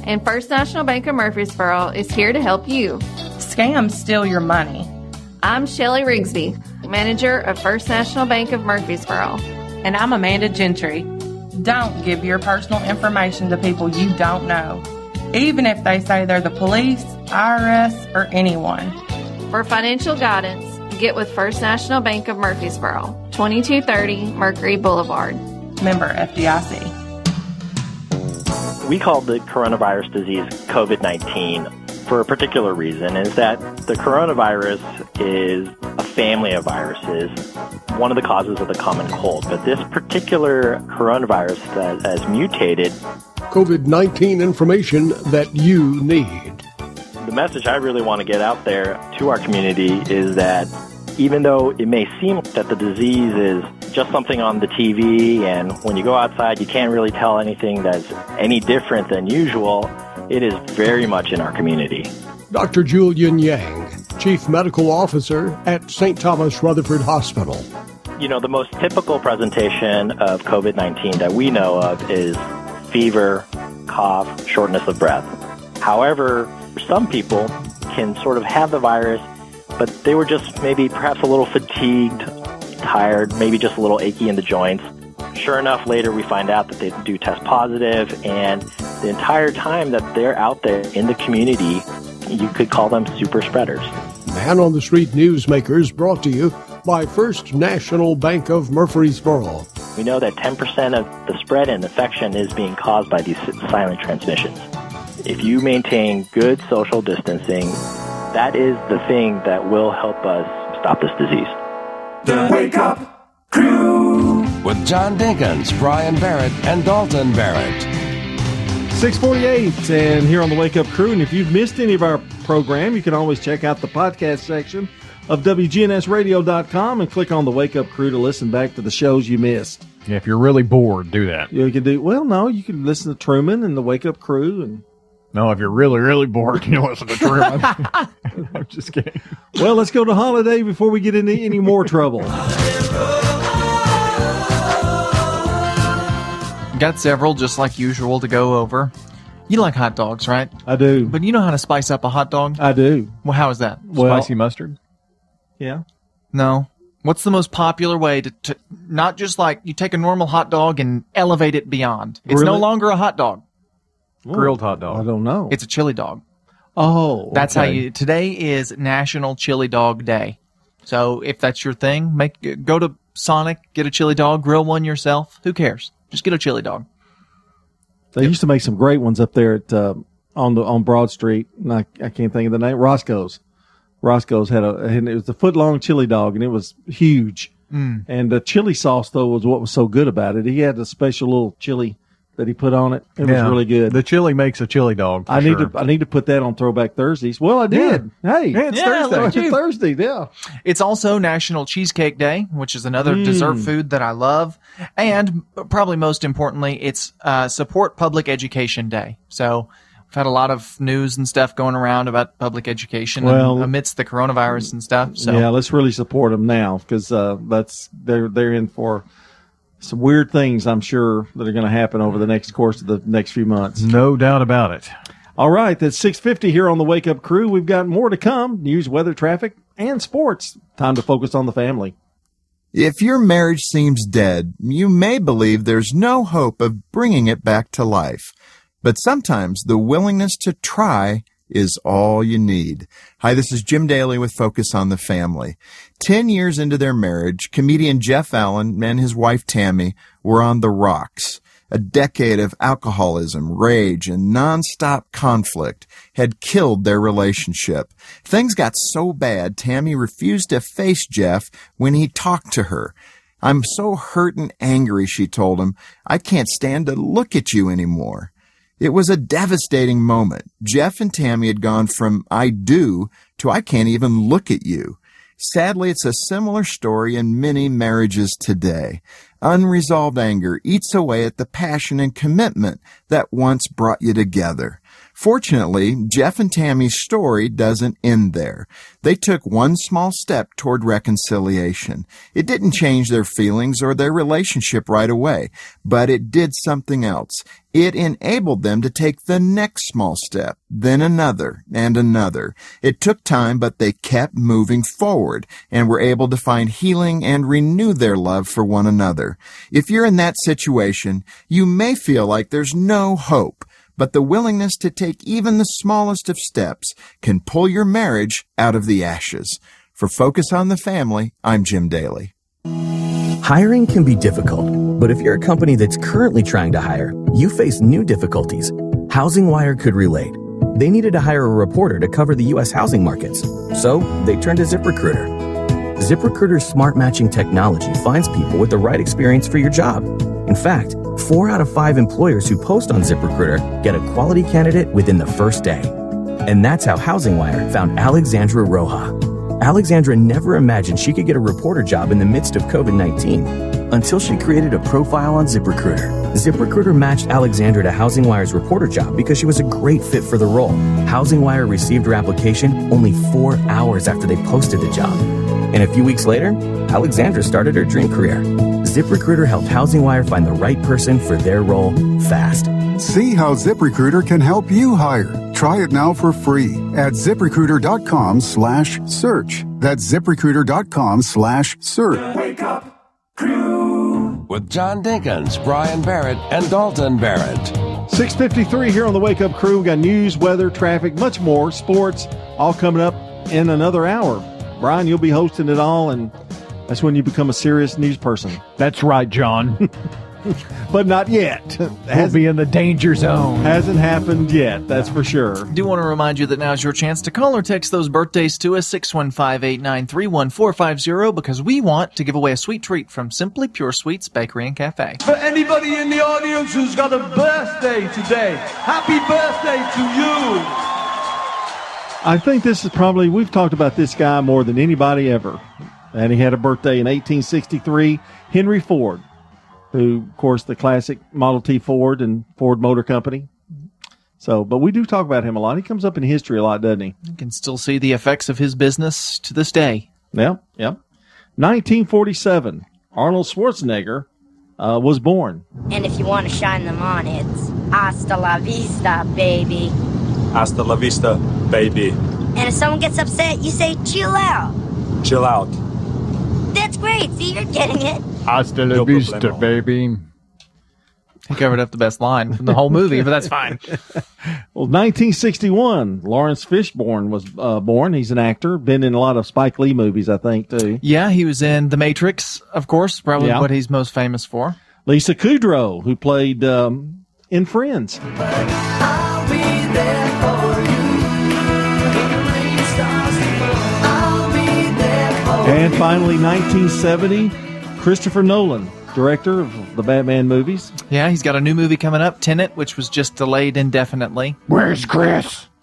And First National Bank of Murfreesboro is here to help you. Scams steal your money. I'm Shelly Rigsby, manager of First National Bank of Murfreesboro. And I'm Amanda Gentry. Don't give your personal information to people you don't know, even if they say they're the police, IRS, or anyone. For financial guidance, get with First National Bank of Murfreesboro, 2230 Mercury Boulevard. Member FDIC. We call the coronavirus disease COVID 19 for a particular reason is that the coronavirus is a family of viruses, one of the causes of the common cold. But this particular coronavirus that has mutated. COVID 19 information that you need. The message I really want to get out there to our community is that even though it may seem that the disease is just something on the TV and when you go outside you can't really tell anything that's any different than usual, it is very much in our community. Dr. Julian Yang, Chief Medical Officer at St. Thomas Rutherford Hospital. You know, the most typical presentation of COVID 19 that we know of is fever, cough, shortness of breath. However, some people can sort of have the virus, but they were just maybe perhaps a little fatigued, tired, maybe just a little achy in the joints. Sure enough, later we find out that they do test positive, and the entire time that they're out there in the community, you could call them super spreaders. Man on the Street Newsmakers brought to you by First National Bank of Murfreesboro. We know that 10% of the spread and infection is being caused by these silent transmissions. If you maintain good social distancing, that is the thing that will help us stop this disease. The Wake Up Crew with John Dinkins, Brian Barrett, and Dalton Barrett. 648 and here on the Wake Up Crew. And if you've missed any of our program, you can always check out the podcast section of WGNSradio.com and click on the Wake Up Crew to listen back to the shows you missed. Yeah, if you're really bored, do that. You can do well. No, you can listen to Truman and the Wake Up Crew, and no, if you're really really bored, you listen to Truman. <laughs> <laughs> I'm just kidding. Well, let's go to holiday before we get into any more trouble. Got several, just like usual, to go over. You like hot dogs, right? I do. But you know how to spice up a hot dog? I do. Well, how is that? Well- Spicy mustard. Yeah. No. What's the most popular way to, to not just like you take a normal hot dog and elevate it beyond? It's no Really? longer a hot dog. Grilled hot dog. I don't know. It's a chili dog. Oh, That's how you. Today is National Chili Dog Day. So if that's your thing, make go to Sonic, get a chili dog, grill one yourself. Who cares? Just get a chili dog. They used to make some great ones up there at uh, on the on Broad Street. And I, I can't think of the name. Roscoe's. Roscoe's had a and it was a foot long chili dog and it was huge. Mm. And the chili sauce though was what was so good about it. He had a special little chili that he put on it. It Yeah. was really good. The chili makes a chili dog. for I need sure. to I need to put that on Throwback Thursdays. Well, I did. Hey, Yeah, it's Yeah, Thursday. look at. Thursday. Yeah. It's also National Cheesecake Day, which is another Mm. dessert food that I love. And probably most importantly, it's uh, Support Public Education Day. So we've had a lot of news and stuff going around about public education Well- and amidst the coronavirus and stuff. So Yeah, let's really support them now because uh, that's they're they're in for some weird things. I'm sure that are going to happen over the next course of the next few months. No doubt about it. All right, that's 6:50 here on the Wake Up Crew. We've got more to come: news, weather, traffic, and sports. Time to focus on the family. If your marriage seems dead, you may believe there's no hope of bringing it back to life. But sometimes the willingness to try is all you need. Hi, this is Jim Daly with Focus on the Family. Ten years into their marriage, comedian Jeff Allen and his wife Tammy were on the rocks. A decade of alcoholism, rage, and nonstop conflict had killed their relationship. Things got so bad, Tammy refused to face Jeff when he talked to her. I'm so hurt and angry, she told him. I can't stand to look at you anymore. It was a devastating moment. Jeff and Tammy had gone from I do to I can't even look at you. Sadly, it's a similar story in many marriages today. Unresolved anger eats away at the passion and commitment that once brought you together. Fortunately, Jeff and Tammy's story doesn't end there. They took one small step toward reconciliation. It didn't change their feelings or their relationship right away, but it did something else. It enabled them to take the next small step, then another and another. It took time, but they kept moving forward and were able to find healing and renew their love for one another. If you're in that situation, you may feel like there's no hope but the willingness to take even the smallest of steps can pull your marriage out of the ashes. For Focus on the Family, I'm Jim Daly. Hiring can be difficult, but if you're a company that's currently trying to hire, you face new difficulties. Housing Wire could relate. They needed to hire a reporter to cover the U.S. housing markets, so they turned to ZipRecruiter. ZipRecruiter's smart matching technology finds people with the right experience for your job. In fact, four out of five employers who post on ZipRecruiter get a quality candidate within the first day. And that's how HousingWire found Alexandra Roja. Alexandra never imagined she could get a reporter job in the midst of COVID 19 until she created a profile on ZipRecruiter. ZipRecruiter matched Alexandra to HousingWire's reporter job because she was a great fit for the role. HousingWire received her application only four hours after they posted the job. And a few weeks later, Alexandra started her dream career. ZipRecruiter helped HousingWire find the right person for their role fast. See how ZipRecruiter can help you hire. Try it now for free at ziprecruiter.com slash search. That's ziprecruiter.com slash search. Wake up crew with John Dinkins, Brian Barrett, and Dalton Barrett. 653 here on the Wake Up Crew. We got news, weather, traffic, much more, sports, all coming up in another hour. Brian, you'll be hosting it all, and that's when you become a serious news person. That's right, John. <laughs> but not yet. We'll be in the danger zone. Hasn't happened yet, that's for sure. do want to remind you that now's your chance to call or text those birthdays to us 615-893-1450 because we want to give away a sweet treat from Simply Pure Sweets Bakery and Cafe. For anybody in the audience who's got a birthday today, happy birthday to you. I think this is probably, we've talked about this guy more than anybody ever. And he had a birthday in 1863. Henry Ford, who, of course, the classic Model T Ford and Ford Motor Company. So, but we do talk about him a lot. He comes up in history a lot, doesn't he? You can still see the effects of his business to this day. Yeah, yeah. 1947, Arnold Schwarzenegger uh, was born. And if you want to shine them on, it's hasta la vista, baby. Hasta la vista, baby. And if someone gets upset, you say chill out. Chill out. That's great. See, you're getting it. Hasta la No vista, problemo. baby. He covered up the best line from the whole movie, but that's fine. <laughs> Well, 1961, Laurence Fishburne was uh, born. He's an actor, been in a lot of Spike Lee movies, I think, too. Yeah, he was in The Matrix, of course, probably Yeah. what he's most famous for. Lisa Kudrow, who played um, in Friends. And finally, 1970, Christopher Nolan, director of the Batman movies. Yeah, he's got a new movie coming up, Tenet, which was just delayed indefinitely. Where's Chris? <laughs>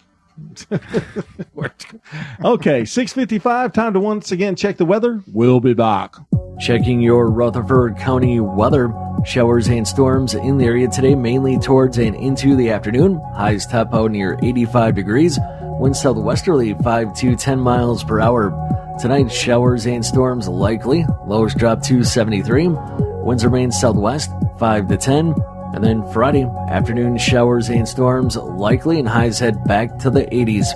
Okay, 655, time to once again check the weather. We'll be back. Checking your Rutherford County weather. Showers and storms in the area today, mainly towards and into the afternoon. Highs top out near 85 degrees. Winds southwesterly 5 to 10 miles per hour. Tonight, showers and storms likely. Lows drop to 73. Winds remain southwest 5 to 10. And then Friday, afternoon showers and storms likely, and highs head back to the 80s.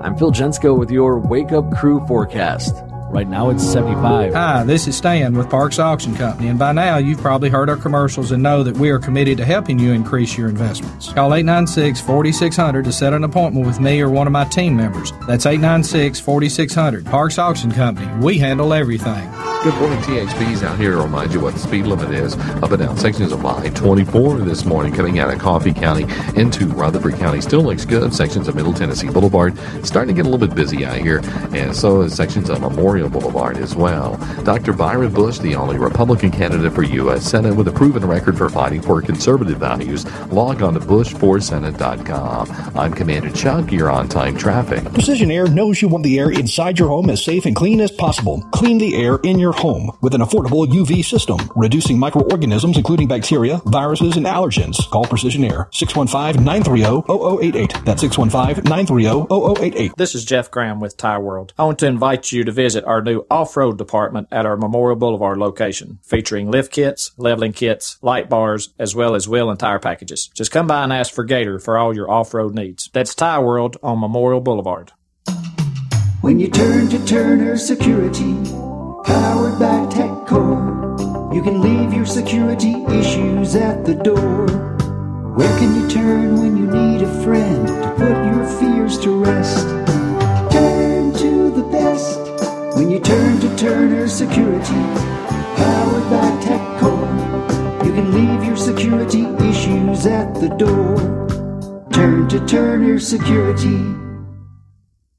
I'm Phil Jensko with your Wake Up Crew forecast. Right now it's 75. Hi, this is Stan with Parks Auction Company, and by now you've probably heard our commercials and know that we are committed to helping you increase your investments. Call 896 4600 to set an appointment with me or one of my team members. That's 896 4600. Parks Auction Company. We handle everything. Good morning, THBs out here to remind you what the speed limit is up and down sections of I-24 this morning coming out of Coffee County into Rutherford County. Still looks good. Sections of Middle Tennessee Boulevard starting to get a little bit busy out here, and so is sections of Memorial Boulevard as well. Dr. Byron Bush, the only Republican candidate for U.S. Senate with a proven record for fighting for conservative values. Log on to bushforsenate.com. I'm Commander Chuck. You're on time traffic. Precision Air knows you want the air inside your home as safe and clean as possible. Clean the air in your home with an affordable UV system, reducing microorganisms including bacteria, viruses, and allergens. Call Precision Air 615-930-0088. That's 615-930-0088. This is Jeff Graham with Tire World. I want to invite you to visit our new off-road department at our Memorial Boulevard location, featuring lift kits, leveling kits, light bars, as well as wheel and tire packages. Just come by and ask for Gator for all your off-road needs. That's Tire World on Memorial Boulevard. When you turn to Turner Security, powered by TechCore, you can leave your security issues at the door. Where can you turn when you need a friend to put your fears to rest? Turner Security, powered by TechCore. You can leave your security issues at the door. Turn to Turner Security.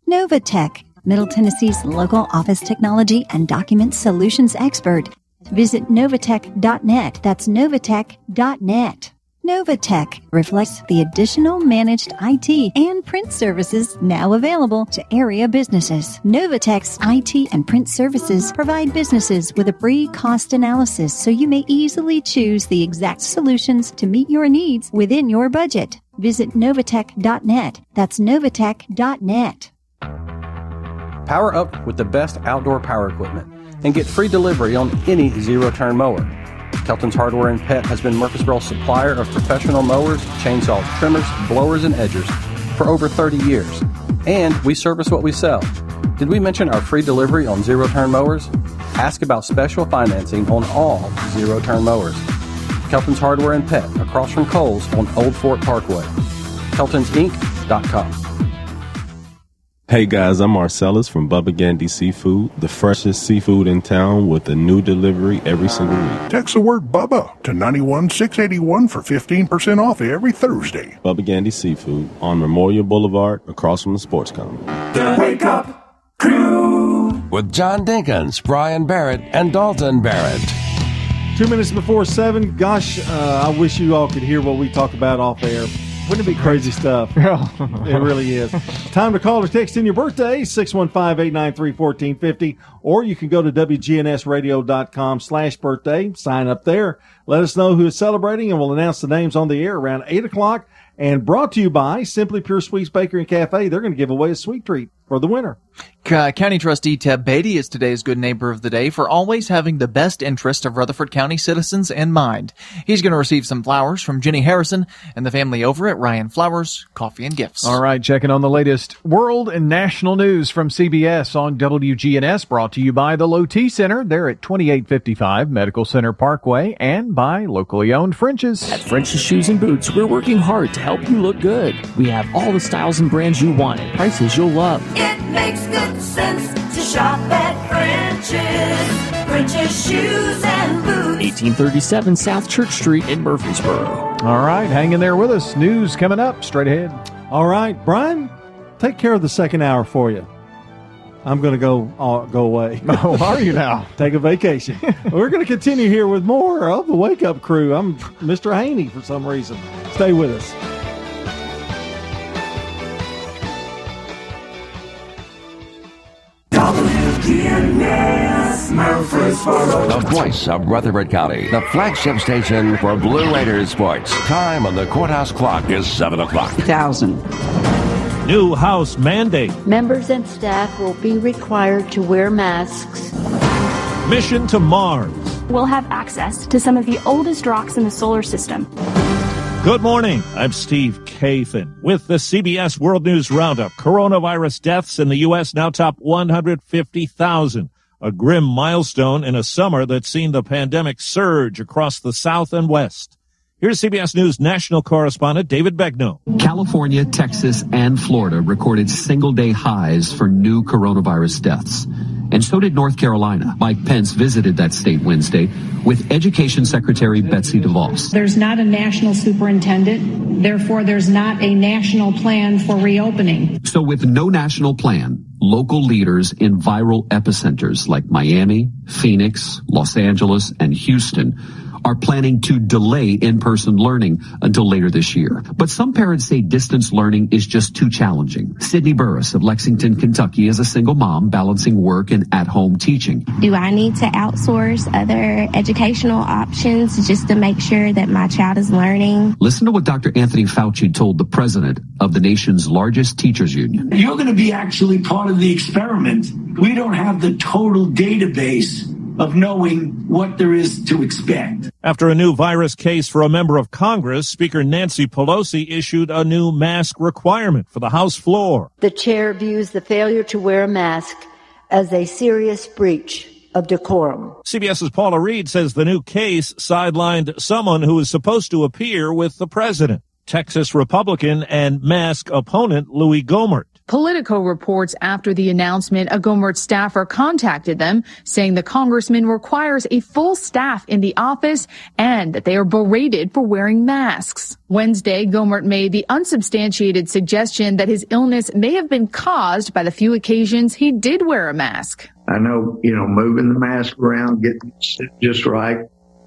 Novatech, Middle Tennessee's local office technology and document solutions expert. Visit Novatech.net. That's Novatech.net. Novatech reflects the additional managed IT and print services now available to area businesses. Novatech's IT and print services provide businesses with a free cost analysis so you may easily choose the exact solutions to meet your needs within your budget. Visit Novatech.net. That's Novatech.net. Power up with the best outdoor power equipment and get free delivery on any zero turn mower. Kelton's Hardware and Pet has been Murfreesboro's supplier of professional mowers, chainsaws, trimmers, blowers, and edgers for over 30 years. And we service what we sell. Did we mention our free delivery on zero turn mowers? Ask about special financing on all zero turn mowers. Kelton's Hardware and Pet across from Kohl's on Old Fort Parkway. Kelton'sInc.com. Hey guys, I'm Marcellus from Bubba Gandy Seafood, the freshest seafood in town with a new delivery every single week. Text the word Bubba to 91681 for 15% off every Thursday. Bubba Gandy Seafood on Memorial Boulevard across from the sports complex. The Wake Up Crew with John Dinkins, Brian Barrett, and Dalton Barrett. Two minutes before seven. Gosh, uh, I wish you all could hear what we talk about off air. Wouldn't it be crazy stuff? <laughs> it really is. Time to call or text in your birthday, 615-893-1450, or you can go to WGNSradio.com slash birthday, sign up there, let us know who is celebrating, and we'll announce the names on the air around 8 o'clock. And brought to you by Simply Pure Sweets Bakery and Cafe. They're going to give away a sweet treat for the winner. Uh, County Trustee Teb Batey is today's good neighbor of the day for always having the best interest of Rutherford County citizens in mind. He's going to receive some flowers from Jenny Harrison and the family over at Rion Flowers Coffee and Gifts. All right, checking on the latest world and national news from CBS on WGNS, brought to you by the Low T Center. They're at 2855 Medical Center Parkway and by locally owned French's. At French's Shoes and Boots, we're working hard to help you look good. We have all the styles and brands you want at prices you'll love. It makes good sense to shop at French's. French's Shoes and Boots. 1837 South Church Street in Murfreesboro. All right, hang in there with us. News coming up straight ahead. All right, Brian, take care of the second hour for you. I'm going to go uh, go away. <laughs> Oh, are you now? <laughs> Take a vacation. We're going to continue here with more of the Wake Up Crew. I'm Mr. Haney for some reason. Stay with us. The voice of Rutherford County, the flagship station for Blue Raiders sports. Time on the courthouse clock is 7 o'clock. Thousand. New House mandate. Members and staff will be required to wear masks. Mission to Mars. We'll have access to some of the oldest rocks in the solar system. Good morning. I'm Steve Kathan with the CBS World News Roundup. Coronavirus deaths in the U.S. now top 150,000 a grim milestone in a summer that's seen the pandemic surge across the South and West. Here's CBS News national correspondent David Begnaud. California, Texas, and Florida recorded single day highs for new coronavirus deaths. and so did North Carolina. Mike Pence visited that state Wednesday with Education Secretary Betsy DeVos. There's not a national superintendent, therefore, there's not a national plan for reopening. So, with no national plan, local leaders in viral epicenters like Miami, Phoenix, Los Angeles, and Houston are planning to delay in-person learning until later this year. But some parents say distance learning is just too challenging. Sydney Burris of Lexington, Kentucky is a single mom balancing work and at-home teaching. Do I need to outsource other educational options just to make sure that my child is learning? Listen to what Dr. Anthony Fauci told the president of the nation's largest teachers union. You're going to be actually part of the experiment. We don't have the total database of knowing what there is to expect. After a new virus case for a member of Congress, Speaker Nancy Pelosi issued a new mask requirement for the House floor. The chair views the failure to wear a mask as a serious breach of decorum. CBS's Paula Reed says the new case sidelined someone who was supposed to appear with the president, Texas Republican and mask opponent Louis Gohmert. Politico reports after the announcement, a Gohmert staffer contacted them saying the congressman requires a full staff in the office and that they are berated for wearing masks. Wednesday, Gohmert made the unsubstantiated suggestion that his illness may have been caused by the few occasions he did wear a mask. I know, you know, moving the mask around, getting it just right,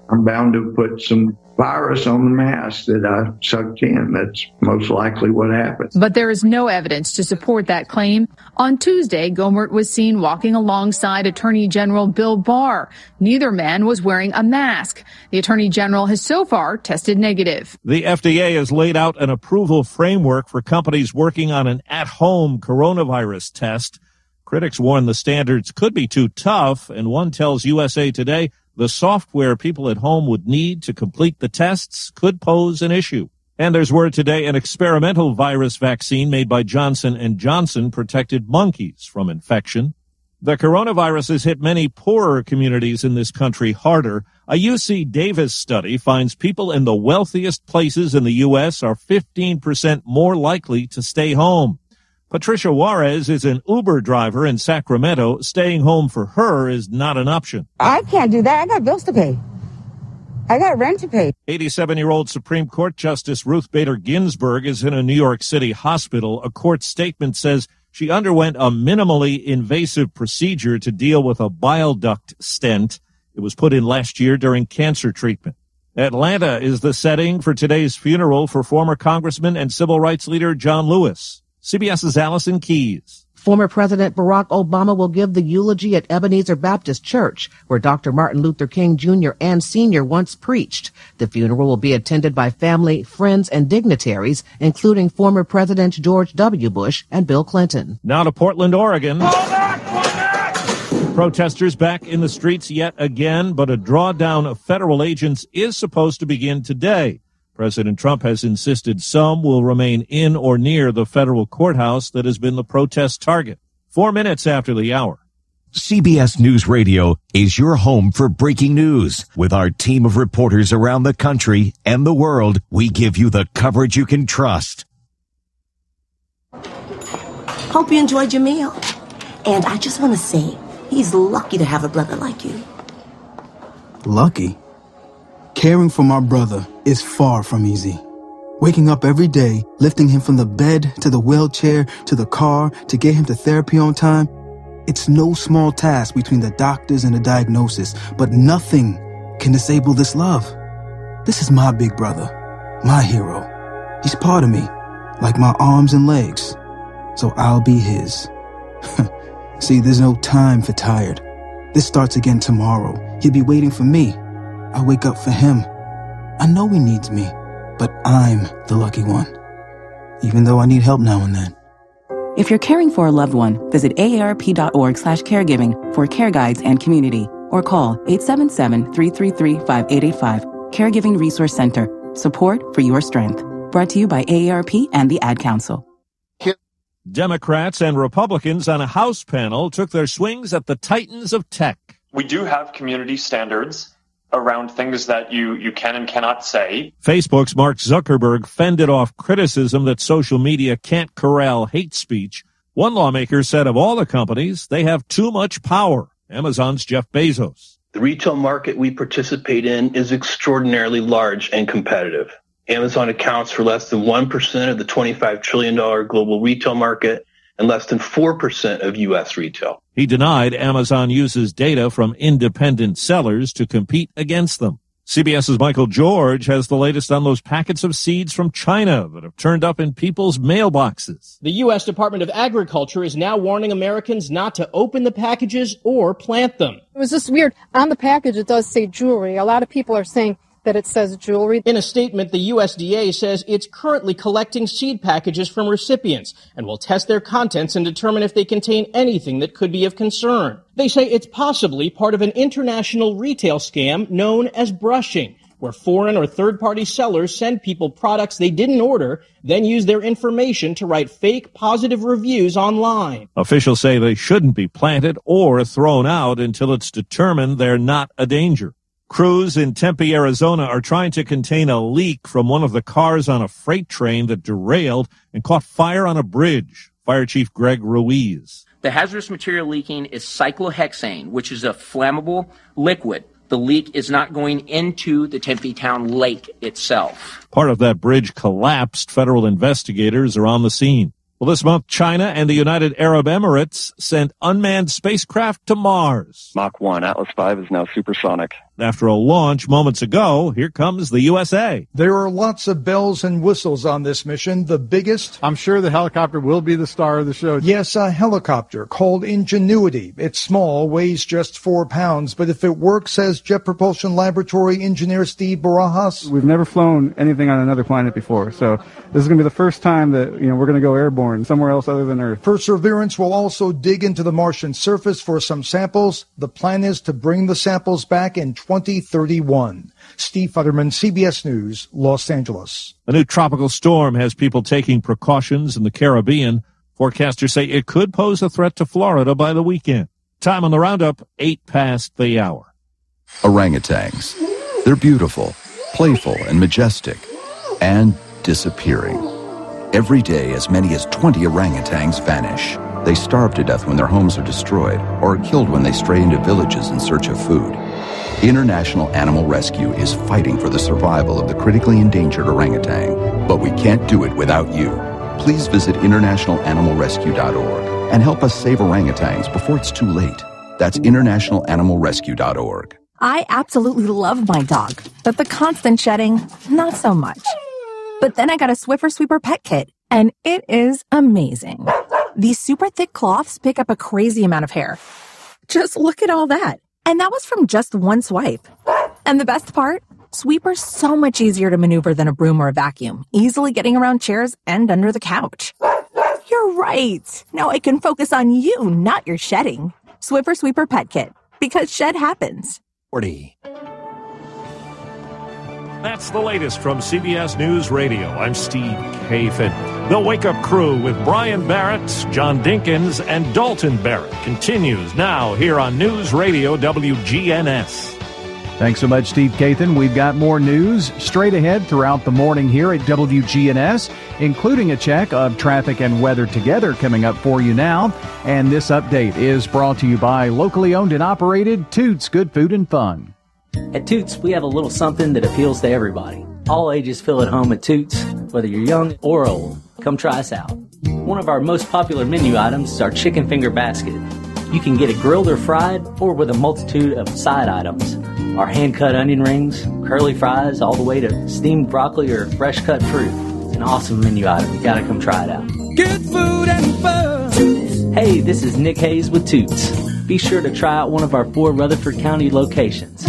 I'm bound to put some virus on the mask that I sucked in. That's most likely what happened. But there is no evidence to support that claim. On Tuesday, Gohmert was seen walking alongside Attorney General Bill Barr. Neither man was wearing a mask. The Attorney General has so far tested negative. The FDA has laid out an approval framework for companies working on an at-home coronavirus test. Critics warn the standards could be too tough, and one tells USA Today the software people at home would need to complete the tests could pose an issue. And there's word today an experimental virus vaccine made by Johnson & Johnson protected monkeys from infection. The coronavirus has hit many poorer communities in this country harder. A UC Davis study finds people in the wealthiest places in the U.S. are 15% more likely to stay home. Patricia Juarez is an Uber driver in Sacramento. Staying home for her is not an option. I can't do that. I got bills to pay. I got rent to pay. 87 year old Supreme Court Justice Ruth Bader Ginsburg is in a New York City hospital. A court statement says she underwent a minimally invasive procedure to deal with a bile duct stent. It was put in last year during cancer treatment. Atlanta is the setting for today's funeral for former Congressman and civil rights leader John Lewis. CBS's Allison Keyes. Former President Barack Obama will give the eulogy at Ebenezer Baptist Church, where Dr. Martin Luther King Jr. and Sr. once preached. The funeral will be attended by family, friends, and dignitaries, including former President George W. Bush and Bill Clinton. Now to Portland, Oregon. Protesters back in the streets yet again, but a drawdown of federal agents is supposed to begin today. President Trump has insisted some will remain in or near the federal courthouse that has been the protest target. Four minutes after the hour. CBS News Radio is your home for breaking news. With our team of reporters around the country and the world, we give you the coverage you can trust. Hope you enjoyed your meal. And I just want to say, he's lucky to have a brother like you. Lucky? Caring for my brother is far from easy. Waking up every day, lifting him from the bed to the wheelchair to the car to get him to therapy on time, it's no small task between the doctors and the diagnosis, but nothing can disable this love. This is my big brother, my hero. He's part of me, like my arms and legs. So I'll be his. <laughs> See, there's no time for tired. This starts again tomorrow. He'll be waiting for me. I wake up for him. I know he needs me, but I'm the lucky one. Even though I need help now and then. If you're caring for a loved one, visit aarp.org slash caregiving for care guides and community, or call 877-333-5885. Caregiving Resource Center. Support for your strength. Brought to you by AARP and the Ad Council. Democrats and Republicans on a House panel took their swings at the titans of tech. We do have community standards around things that you, you can and cannot say. Facebook's Mark Zuckerberg fended off criticism that social media can't corral hate speech. One lawmaker said of all the companies, they have too much power. Amazon's Jeff Bezos. The retail market we participate in is extraordinarily large and competitive. Amazon accounts for less than 1% of the $25 trillion global retail market and less than 4% of U.S. retail. He denied Amazon uses data from independent sellers to compete against them. CBS's Michael George has the latest on those packets of seeds from China that have turned up in people's mailboxes. The U.S. Department of Agriculture is now warning Americans not to open the packages or plant them. It was just weird. On the package, it does say jewelry. A lot of people are saying that it says jewelry. In a statement, the USDA says it's currently collecting seed packages from recipients and will test their contents and determine if they contain anything that could be of concern. They say it's possibly part of an international retail scam known as brushing, where foreign or third party sellers send people products they didn't order, then use their information to write fake positive reviews online. Officials say they shouldn't be planted or thrown out until it's determined they're not a danger. Crews in Tempe, Arizona are trying to contain a leak from one of the cars on a freight train that derailed and caught fire on a bridge. Fire Chief Greg Ruiz. The hazardous material leaking is cyclohexane, which is a flammable liquid. The leak is not going into the Tempe Town Lake itself. Part of that bridge collapsed. Federal investigators are on the scene. Well, this month, China and the United Arab Emirates sent unmanned spacecraft to Mars. Mach 1 Atlas V is now supersonic. After a launch moments ago, here comes the USA. There are lots of bells and whistles on this mission. The biggest. I'm sure the helicopter will be the star of the show. Yes, a helicopter called Ingenuity. It's small, weighs just four pounds, but if it works, says Jet Propulsion Laboratory engineer Steve Barajas. We've never flown anything on another planet before, so this is going to be the first time that you know we're going to go airborne somewhere else other than Earth. Perseverance will also dig into the Martian surface for some samples. The plan is to bring the samples back in 2031. Steve Futterman, CBS News, Los Angeles. A new tropical storm has people taking precautions in the Caribbean. Forecasters say it could pose a threat to Florida by the weekend. Time on the roundup, eight past the hour. Orangutans. They're beautiful, playful, and majestic, and disappearing. Every day, as many as 20 orangutans vanish. They starve to death when their homes are destroyed or are killed when they stray into villages in search of food. International Animal Rescue is fighting for the survival of the critically endangered orangutan, but we can't do it without you. Please visit internationalanimalrescue.org and help us save orangutans before it's too late. That's internationalanimalrescue.org. I absolutely love my dog, but the constant shedding, not so much. But then I got a Swiffer Sweeper pet kit, and it is amazing. These super thick cloths pick up a crazy amount of hair. Just look at all that. And that was from just one swipe. And the best part? Sweeper's so much easier to maneuver than a broom or a vacuum, easily getting around chairs and under the couch. You're right. Now I can focus on you, not your shedding. Swiffer Sweeper Pet Kit, because shed happens. 40. That's the latest from CBS News Radio. I'm Steve Kathan. The Wake Up Crew with Brian Barrett, John Dinkins, and Dalton Barrett continues now here on News Radio WGNS. Thanks so much, Steve Kathan. We've got more news straight ahead throughout the morning here at WGNS, including a check of traffic and weather together coming up for you now. And this update is brought to you by locally owned and operated Toots Good Food and Fun. At Toots, we have a little something that appeals to everybody. All ages feel at home at Toots, whether you're young or old. Come try us out. One of our most popular menu items is our chicken finger basket. You can get it grilled or fried, or with a multitude of side items. Our hand cut onion rings, curly fries, all the way to steamed broccoli or fresh cut fruit. It's an awesome menu item. You gotta come try it out. Good food and fun. Hey, this is Nick Hayes with Toots. Be sure to try out one of our four Rutherford County locations.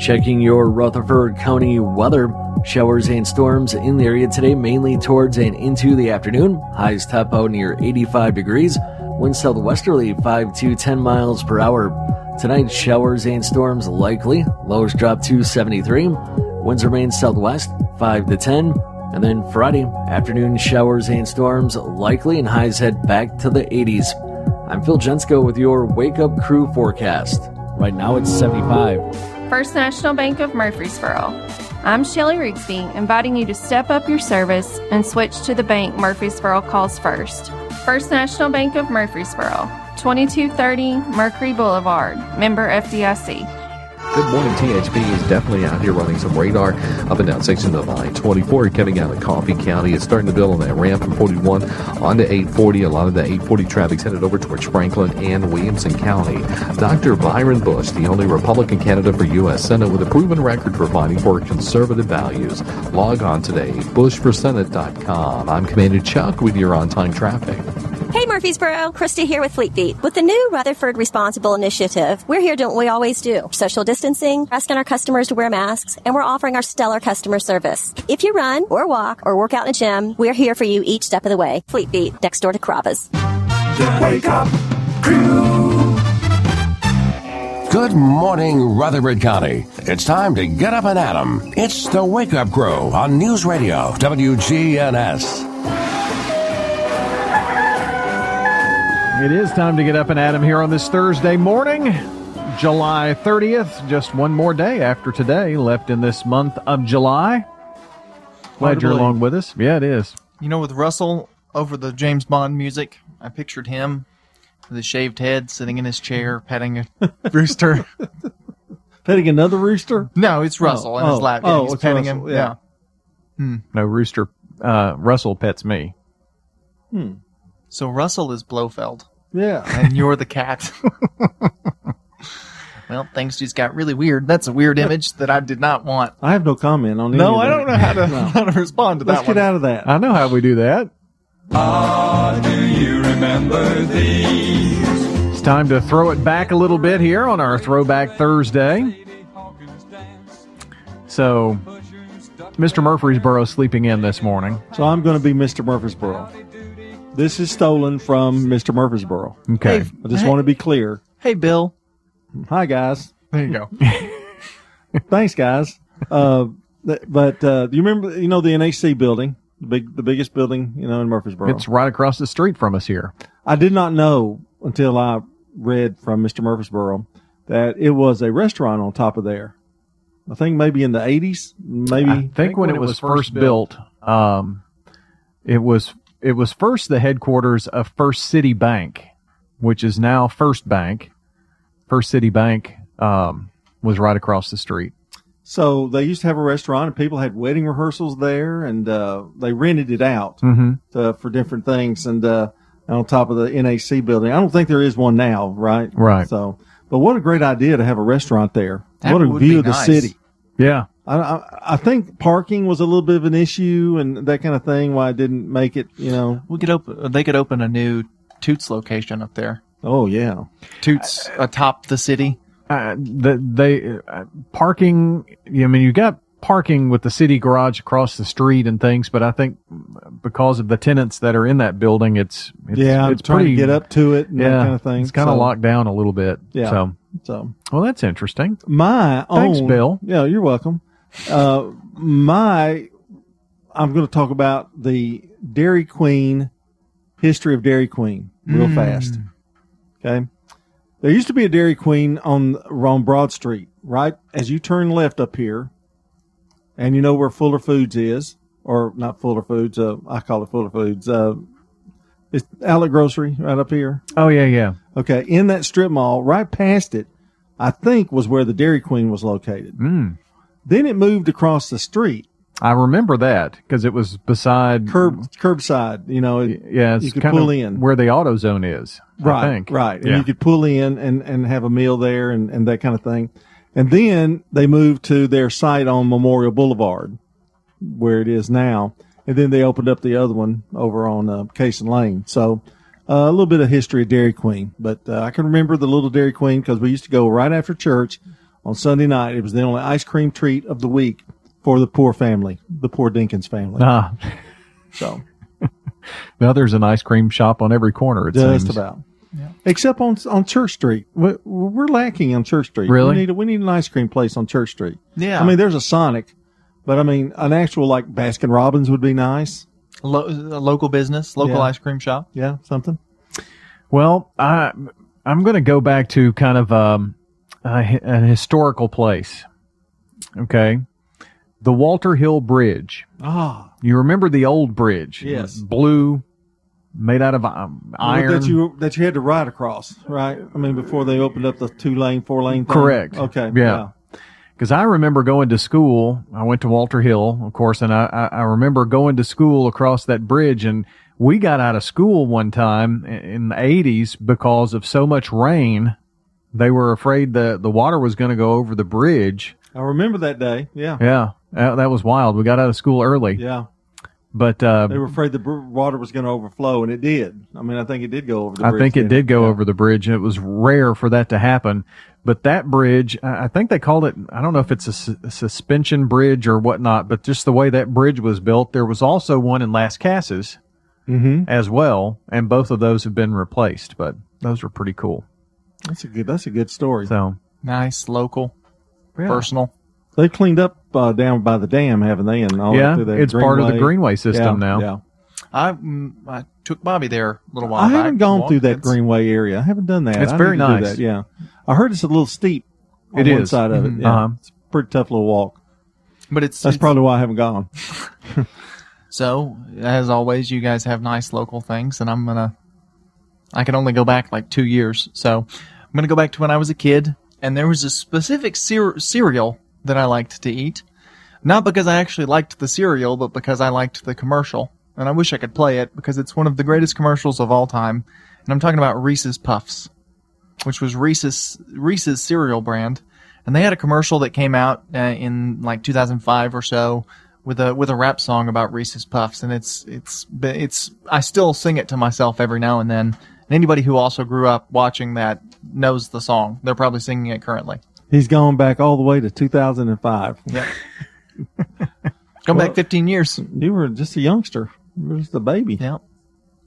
Checking your Rutherford County weather. Showers and storms in the area today, mainly towards and into the afternoon. Highs top out near 85 degrees. Wind southwesterly 5 to 10 miles per hour. Tonight, showers and storms likely. Lows drop to 73. Winds remain southwest 5 to 10. And then Friday, afternoon showers and storms likely, and highs head back to the 80s. I'm Phil Jensko with your Wake Up Crew forecast. Right now it's 75. First National Bank of Murfreesboro. I'm Shelly Rigsby, inviting you to step up your service and switch to the bank Murfreesboro calls first. First National Bank of Murfreesboro, 2230 Mercury Boulevard, member FDIC. Good morning. THB is definitely out here running some radar up and down section of I-24 coming out of Coffee County. It's starting to build on that ramp from 41 onto 840. A lot of the 840 traffic's headed over towards Franklin and Williamson County. Dr. Byron Bush, the only Republican candidate for U.S. Senate with a proven record for fighting for conservative values. Log on today, bushforsenate.com. I'm Commander Chuck with your on-time traffic. Hey Murfreesboro, Christy here with Fleet Feet. With the new Rutherford Responsible Initiative, we're here doing what we always do. Social distancing, asking our customers to wear masks, and we're offering our stellar customer service. If you run, or walk, or work out in a gym, we're here for you each step of the way. Fleet Feet, next door to Carrabba's. Wake up, crew. Good morning, Rutherford County. It's time to get up and at 'em. It's the Wake Up Crew on News Radio WGNS. It is time to get up and at 'em here on this Thursday morning, July 30th. Just one more day after today left in this month of July. Glad you're along with us. Yeah, it is. You know, with Russell over the James Bond music, I pictured him with his shaved head sitting in his chair petting a <laughs> rooster. <laughs> petting another rooster? No, it's Russell in his oh, lap. Yeah, oh, he's it's petting Russell, him. yeah. Yeah. No rooster. Uh, Russell pets me. Hmm. So Russell is Blofeld. Yeah. And you're the cat. <laughs> well, things just got really weird. That's a weird image that I did not want. I have no comment on any No, of I don't know how to, <laughs> No. how to respond to that. Let's get one. out of that. I know how we do that. Ah, do you remember these? It's time to throw it back a little bit here on our Throwback Thursday. So, Mr. Murfreesboro sleeping in this morning. So I'm going to be Mr. Murfreesboro. This is stolen from Mr. Murfreesboro. Okay. I just Hey. want to be clear. Hey, Bill. Hi, guys. There you go. <laughs> <laughs> Thanks, guys. Uh, but uh, do you remember? You know the NHC building, the big, the biggest building, you know, in Murfreesboro. It's right across the street from us here. I did not know until I read from Mr. Murfreesboro that it was a restaurant on top of there. I think maybe in the eighties, maybe. I think, when, it was, first built, um, it was it was first the headquarters of First City Bank, which is now First Bank. First City Bank um, was right across the street. So they used to have a restaurant, and people had wedding rehearsals there, and uh, they rented it out Mhm. to, for different things. And uh, on top of the NHC building, I don't think there is one now, right? Right. So, but what a great idea to have a restaurant there! That what a view be of the city. Yeah. I, I I think parking was a little bit of an issue and that kind of thing. Why I didn't make it, you know. We could open. They could open a new Toots location up there. Oh yeah, Toots atop the city. Uh, the, they uh, parking. I mean, you got parking with the city garage across the street and things, but I think because of the tenants that are in that building, it's, it's yeah. I'm it's trying pretty to get up to it and yeah, that kind of thing. It's kind of locked down a little bit. Yeah. So, So well, that's interesting. my own Thanks, own- Bill. Yeah, you're welcome. Uh, my, I'm going to talk about the Dairy Queen history of Dairy Queen real Mm. fast. Okay. There used to be a Dairy Queen on on Broad Street, right? As you turn left up here, and you know where Fuller Foods is, or not Fuller Foods. Uh, I call it Fuller Foods. Uh, it's Outlet Grocery right up here. Oh yeah, yeah. Okay, in that strip mall, right past it, I think was where the Dairy Queen was located. Mm. Then it moved across the street, I remember that because it was beside curb curbside. You know, it, Yeah, it's you could kind pull of in. where the AutoZone is. right, I think. right, and you could pull in and and have a meal there and and that kind of thing. And then they moved to their site on Memorial Boulevard, where it is now. And then they opened up the other one over on uh, Cason Lane. So uh, a little bit of history of Dairy Queen, but uh, I can remember the little Dairy Queen because we used to go right after church on Sunday night. It was the only ice cream treat of the week for the poor family, the poor Dinkins family. Ah. <laughs> So <laughs> Now there's an ice cream shop on every corner. It just seems. about. Except on on Church Street, we're, we're lacking on Church Street. Really? we need a, we need an ice cream place on Church Street. Yeah. I mean there's a Sonic, but I mean an actual like Baskin Robbins would be nice. Lo- a local business, local Yeah. ice cream shop. Yeah, something. Well, I I'm going to go back to kind of um, a, an historical place. Okay. The Walter Hill Bridge. Ah, You remember the old bridge? Yes. Blue, made out of um, iron. that you that you had to ride across, right? I mean, before they opened up the two lane, four lane. Thing. Correct. Okay. Yeah. Because I remember going to school. I went to Walter Hill, of course, and I, I, I remember going to school across that bridge. And we got out of school one time in the 80s because of so much rain. They were afraid that the water was going to go over the bridge. I remember that day. Yeah. Yeah. That, that was wild. We got out of school early. Yeah. But uh, They were afraid the water was going to overflow, and it did. I mean, I think it did go over the I bridge. think it did go over the bridge, and it was rare for that to happen. But that bridge, I I think they called it, I don't know if it's a, su- a suspension bridge or whatnot, but just the way that bridge was built, there was also one in Lascassas Mhm. as well, and both of those have been replaced, but those were pretty cool. That's a good. That's a good story. So Nice, local, Yeah. personal. They cleaned up uh, down by the dam, haven't they? And all Yeah, through that it's part of the Greenway system Yeah, now. Yeah. I, mm, I took Bobby there a little while I haven't gone Walked. through that It's- Greenway area. I haven't done that. It's I very need nice. that, Yeah, I heard it's a little steep. On It one is. side of it. Mhm. Yeah, Uh-huh. it's a pretty tough little walk. But it's That's it's- probably why I haven't gone. <laughs> <laughs> So, as always, you guys have nice local things, and I'm gonna. I can only go back like two years, so I'm gonna go back to when I was a kid, and there was a specific cer- cereal that I liked to eat, not because I actually liked the cereal, but because I liked the commercial, and I wish I could play it because it's one of the greatest commercials of all time, and I'm talking about Reese's Puffs, which was Reese's Reese's cereal brand, and they had a commercial that came out uh, in like 2005 or so with a with a rap song about Reese's Puffs, and it's it's it's I still sing it to myself every now and then. And anybody who also grew up watching that knows the song. They're probably singing it currently. He's gone back all the way to 2005. Yep. <laughs> Go back 15 years. You were just a youngster. You were just a baby. Yep.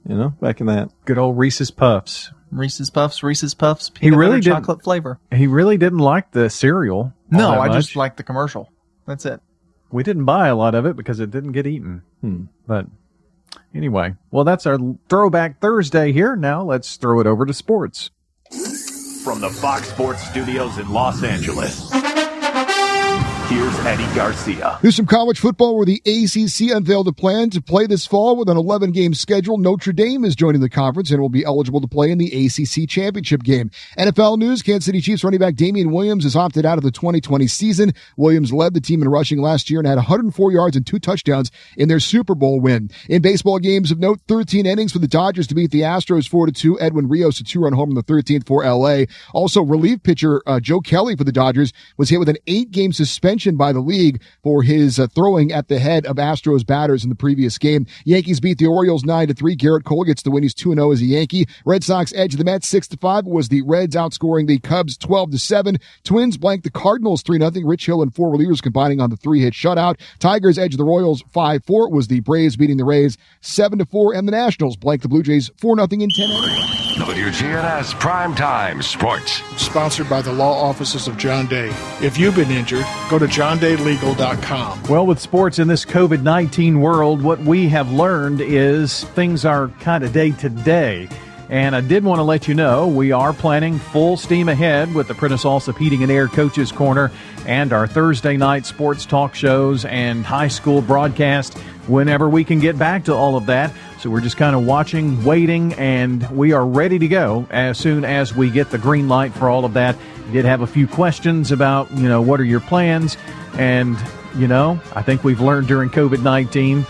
You know, back in that. good old Reese's Puffs. Reese's Puffs, Reese's Puffs, He peanut really butter didn't- chocolate flavor. He really didn't like the cereal. No, I much. just like the commercial. That's it. we didn't buy a lot of it because it didn't get eaten. Hmm. But anyway, well, that's our throwback Thursday here. Now let's throw it over to sports. From the Fox Sports Studios in Los Angeles, here's Eddie Garcia. Here's some college football where the ACC unveiled a plan to play this fall with an 11 game schedule. Notre Dame is joining the conference and will be eligible to play in the ACC championship game. NFL news Kansas City Chiefs running back Damien Williams has opted out of the 2020 season. Williams led the team in rushing last year and had 104 yards and two touchdowns in their Super Bowl win. In baseball games of note, 13 innings for the Dodgers to beat the Astros 4 2. Edwin Rios a two run home in the 13th for LA. Also, relief pitcher uh, Joe Kelly for the Dodgers was hit with an eight game suspension by the league for his uh, throwing at the head of Astros batters in the previous game. Yankees beat the Orioles 9 to 3. Gerrit Cole gets the win. He's 2 0 as a Yankee. Red Sox edge the Mets 6 to 5 was the Reds outscoring the Cubs 12 to 7. Twins blank the Cardinals 3 0. Rich Hill and four relievers combining on the three hit shutout. Tigers edge the Royals 5 4 was the Braves beating the Rays 7 to 4. And the Nationals blank the Blue Jays 4 0 in 10 innings. WGNS Primetime Sports. Sponsored by the law offices of John Day. If you've been injured, go to johndaylegal.com. Well, with sports in this COVID 19 world, what we have learned is things are kind of day to day. And I did want to let you know we are planning full steam ahead with the Prentice Allsup Heating and Air Coaches Corner and our Thursday night sports talk shows and high school broadcast whenever we can get back to all of that. So we're just kind of watching, waiting, and we are ready to go as soon as we get the green light for all of that. Did have a few questions about, you know, what are your plans? And, you know, I think we've learned during COVID 19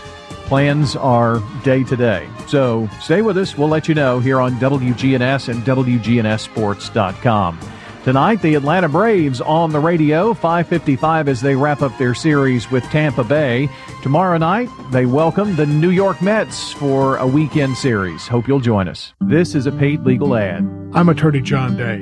plans are day to day. So stay with us. We'll let you know here on WGNS and WGNSSports.com. Tonight, the Atlanta Braves on the radio, 555 as they wrap up their series with Tampa Bay. Tomorrow night, they welcome the New York Mets for a weekend series. Hope you'll join us. This is a paid legal ad. I'm attorney John Day.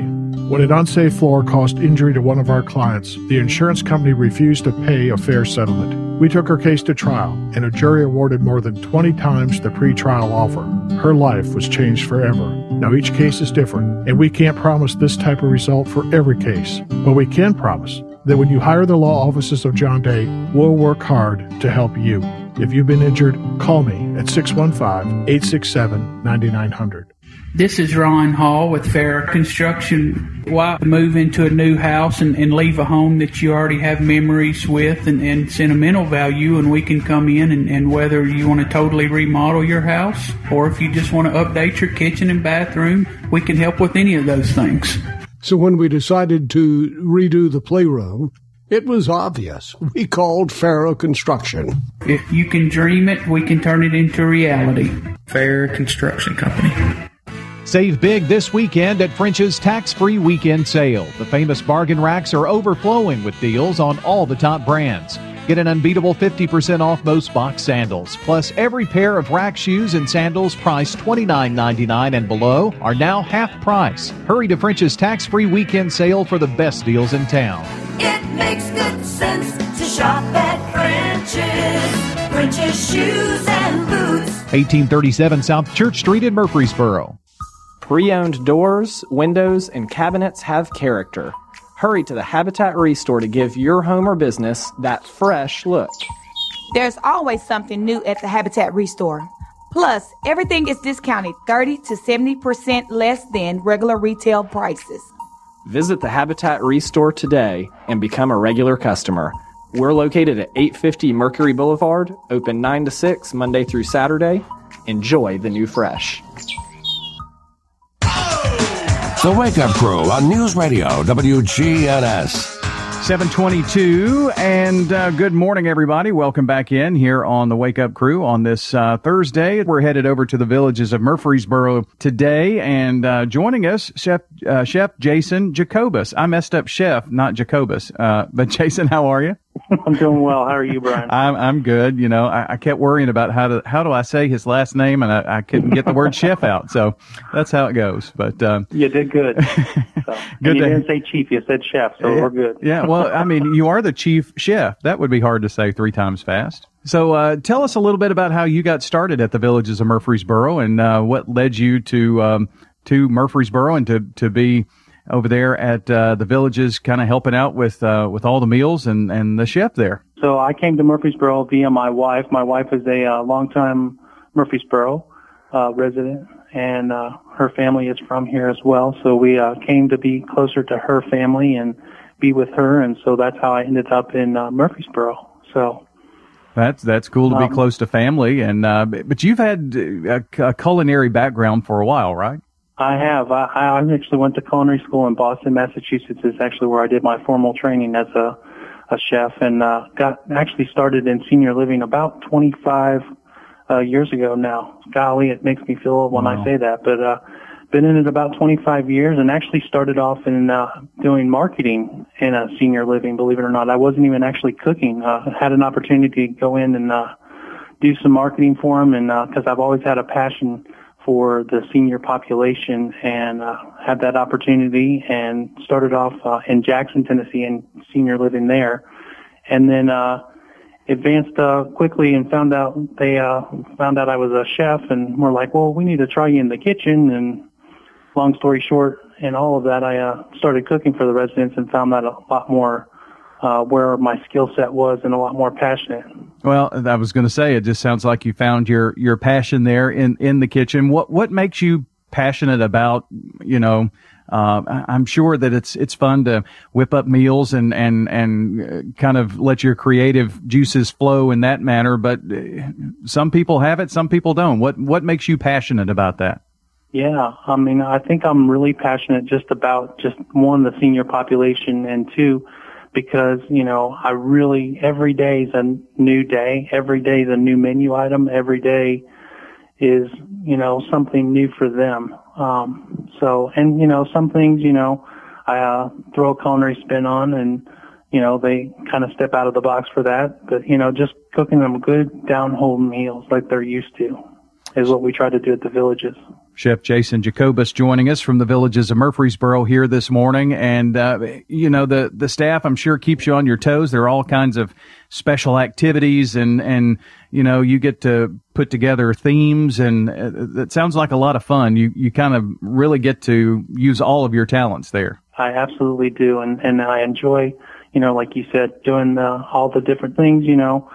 When an unsafe floor caused injury to one of our clients, the insurance company refused to pay a fair settlement. We took her case to trial, and a jury awarded more than 20 times the pretrial offer. Her life was changed forever. Now, each case is different, and we can't promise this type of result for every case, but we can promise that when you hire the law offices of John Day, we'll work hard to help you. If you've been injured, call me at 615 867 9900. This is Ron Hall with Farrah Construction. Why move into a new house and, and leave a home that you already have memories with and, and sentimental value? And we can come in and, and whether you want to totally remodel your house or if you just want to update your kitchen and bathroom, we can help with any of those things. So when we decided to redo the playroom, it was obvious. We called Farrah Construction. If you can dream it, we can turn it into reality. Farrah Construction Company. Save big this weekend at French's tax free weekend sale. The famous bargain racks are overflowing with deals on all the top brands. Get an unbeatable 50% off most box sandals. Plus, every pair of rack shoes and sandals priced $29.99 and below are now half price. Hurry to French's tax free weekend sale for the best deals in town. It makes good sense to shop at French's. French's shoes and boots. 1837 South Church Street in Murfreesboro. Pre owned doors, windows, and cabinets have character. Hurry to the Habitat Restore to give your home or business that fresh look. There's always something new at the Habitat Restore. Plus, everything is discounted 30 to 70% less than regular retail prices. Visit the Habitat Restore today and become a regular customer. We're located at 850 Mercury Boulevard, open 9 to 6 Monday through Saturday. Enjoy the new fresh. The Wake Up Crew on News Radio WGNS. 722 and uh, good morning everybody. Welcome back in here on the wake up crew on this uh, thursday. We're headed over to the villages of murfreesboro today and uh, joining us chef uh, chef jason jacobus. I messed up chef not jacobus. Uh, but <laughs> jason how are you <laughs> I'm doing well. How are you, Brian? I'm I'm good. You know, I, I, kept worrying about how to how do I say his last name, and I, I couldn't get the word chef out. So that's how it goes. But um, you did good. <laughs> So, good. you didn't say chief. You said chef, so yeah, we're good. yeah. Well, I mean, you are the chief chef. That would be hard to say three times fast. So uh, tell us a little bit about how you got started at the Villages of Murfreesboro, and uh, what led you to um, to Murfreesboro and to to be over there at uh, the villages, kind of helping out with uh, with all the meals and and the chef there. So I came to Murfreesboro via my wife. My wife is a uh, longtime Murfreesboro uh, resident, and uh, her family is from here as well. So we uh, came to be closer to her family and be with her, and so that's how I ended up in uh, Murfreesboro. So. That's that's cool to be um, close to family, and uh, but you've had a, a culinary background for a while, right? I have. I, I actually went to culinary school in Boston, Massachusetts. Is actually where I did my formal training as a a chef, and uh, got actually started in senior living about 25 uh, years ago now. Golly, it makes me feel old when wow. I say that, but uh, been in it about 25 years, and actually started off in uh, doing marketing in a senior living. Believe it or not, I wasn't even actually cooking. Uh, had an opportunity to go in and uh, do some marketing for them, and because uh, I've always had a passion for the senior population and uh, had that opportunity and started off uh, in Jackson, Tennessee and senior living there. And then uh, advanced uh, quickly and found out they uh, found out I was a chef and were like, well, we need to try you in the kitchen. And long story short, and all of that, I uh, started cooking for the residents and found that a lot more uh, where my skill set was and a lot more passionate. Well, I was going to say, it just sounds like you found your, your passion there in, in the kitchen. What, what makes you passionate about, you know, uh, I'm sure that it's it's fun to whip up meals and and and uh, kind of let your creative juices flow in that manner. But uh, some people have it, some people don't. What what makes you passionate about that? Yeah, I mean, I think I'm really passionate just about just one the senior population and two because, you know, I really, every day is a new day. Every day is a new menu item. Every day is, you know, something new for them. Um, so, and, you know, some things, you know, I, uh, throw a culinary spin on and, you know, they kind of step out of the box for that. But, you know, just cooking them good down home meals like they're used to is what we try to do at the villages. Chef Jason Jacobus joining us from the villages of Murfreesboro here this morning. And, uh, you know, the, the staff, I'm sure, keeps you on your toes. There are all kinds of special activities and, and, you know, you get to put together themes and uh, it sounds like a lot of fun. You, you kind of really get to use all of your talents there. I absolutely do. And, and I enjoy, you know, like you said, doing the, all the different things, you know.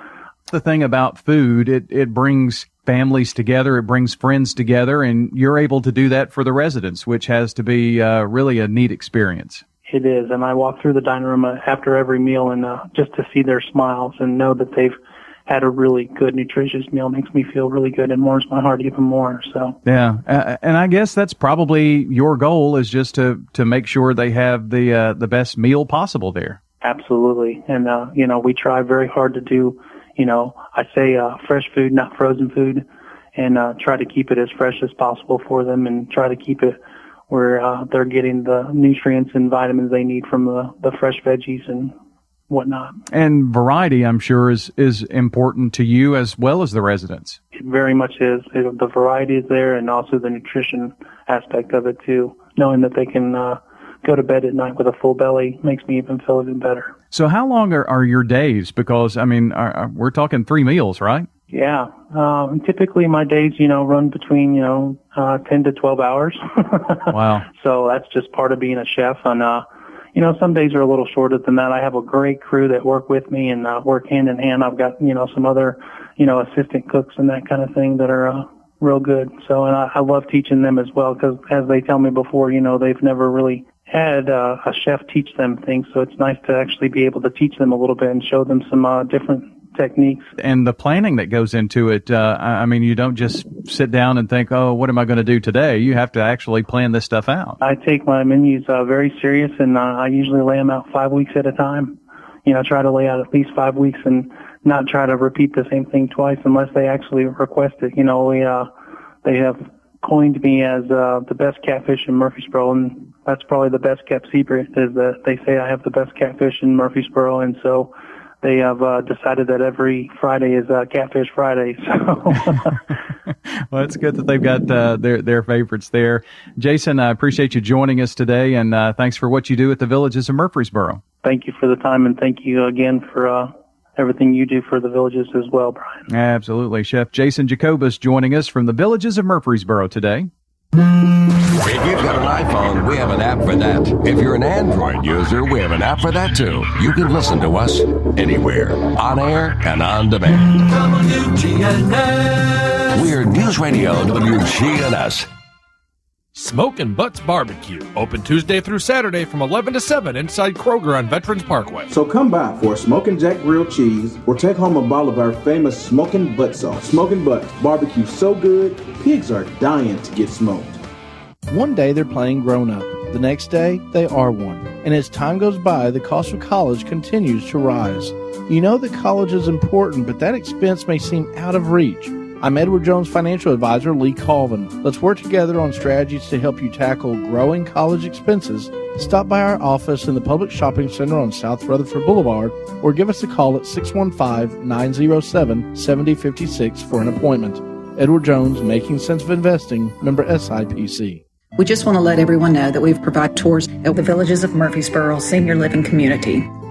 The thing about food, it, it brings families together. It brings friends together, and you're able to do that for the residents, which has to be uh, really a neat experience. It is, and I walk through the dining room uh, after every meal, and uh, just to see their smiles and know that they've had a really good, nutritious meal makes me feel really good and warms my heart even more. So Yeah, uh, and I guess that's probably your goal is just to to make sure they have the uh, the best meal possible there. absolutely, and uh, you know we try very hard to do, you know, I say uh, fresh food, not frozen food, and uh, try to keep it as fresh as possible for them, and try to keep it where uh, they're getting the nutrients and vitamins they need from the the fresh veggies and whatnot. And variety, I'm sure, is is important to you as well as the residents. It very much is. It, the variety is there, and also the nutrition aspect of it too. Knowing that they can uh, go to bed at night with a full belly makes me even feel even better. So, how long are, are your days? Because I mean, are, we're talking three meals, right? Yeah. Um, typically, my days, you know, run between you know uh, ten to twelve hours. <laughs> Wow. so that's just part of being a chef. And uh, you know, some days are a little shorter than that. I have a great crew that work with me and uh, work hand in hand. I've got you know some other you know assistant cooks and that kind of thing that are uh, real good. So, and I, I love teaching them as well because, as they tell me before, you know, they've never really had uh, a chef teach them things. So it's nice to actually be able to teach them a little bit and show them some uh, different techniques. And the planning that goes into it. Uh, I mean, you don't just sit down and think, "Oh, what am I going to do today?" You have to actually plan this stuff out. I take my menus uh, very serious, and uh, I usually lay them out five weeks at a time. You know, I try to lay out at least five weeks, and not try to repeat the same thing twice unless they actually request it. You know, we uh, they have coined me as uh, the best catfish in Murfreesboro, and that's probably the best kept secret is that they say I have the best catfish in Murfreesboro, and so they have uh, decided that every Friday is uh, Catfish Friday. <laughs> So <laughs> Well, it's good that they've got uh, their their favorites there. Jason, I appreciate you joining us today, and uh, thanks for what you do at the Villages of Murfreesboro. thank you for the time, and thank you again for uh, everything you do for the villages as well, Brian. Absolutely, Chef Jason Jacobus joining us from the Villages of Murfreesboro today. If you've got an iPhone, we have an app for that. If you're an Android user, we have an app for that too. You can listen to us anywhere, on air and on demand. We're News Radio WGNS. Smokin' Butts Barbecue. Open Tuesday through Saturday from 11 to 7 inside Kroger on Veterans Parkway. So come by for a Smokin' Jack grilled cheese or take home a bottle of our famous Smokin' Butt sauce. Smokin' Butts, barbecue so good, pigs are dying to get smoked. One day they're playing grown up. The next day, they are one. And as time goes by, the cost of college continues to rise. You know that college is important, but that expense may seem out of reach. I'm Edward Jones financial advisor Lee Colvin. Let's work together on strategies to help you tackle growing college expenses. Stop by our office in the Public Shopping Center on South Rutherford Boulevard or give us a call at 615 907 7056 for an appointment. Edward Jones, Making Sense of Investing, member SIPC. We just want to let everyone know that we've provided tours at the Villages of Murfreesboro Senior Living Community.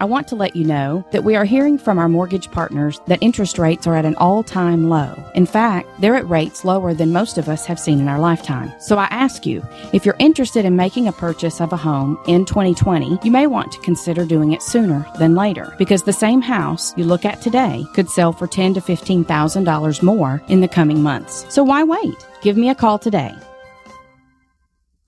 I want to let you know that we are hearing from our mortgage partners that interest rates are at an all time low. In fact, they're at rates lower than most of us have seen in our lifetime. So I ask you, if you're interested in making a purchase of a home in 2020, you may want to consider doing it sooner than later because the same house you look at today could sell for ten to fifteen thousand dollars more in the coming months. So why wait? Give me a call today.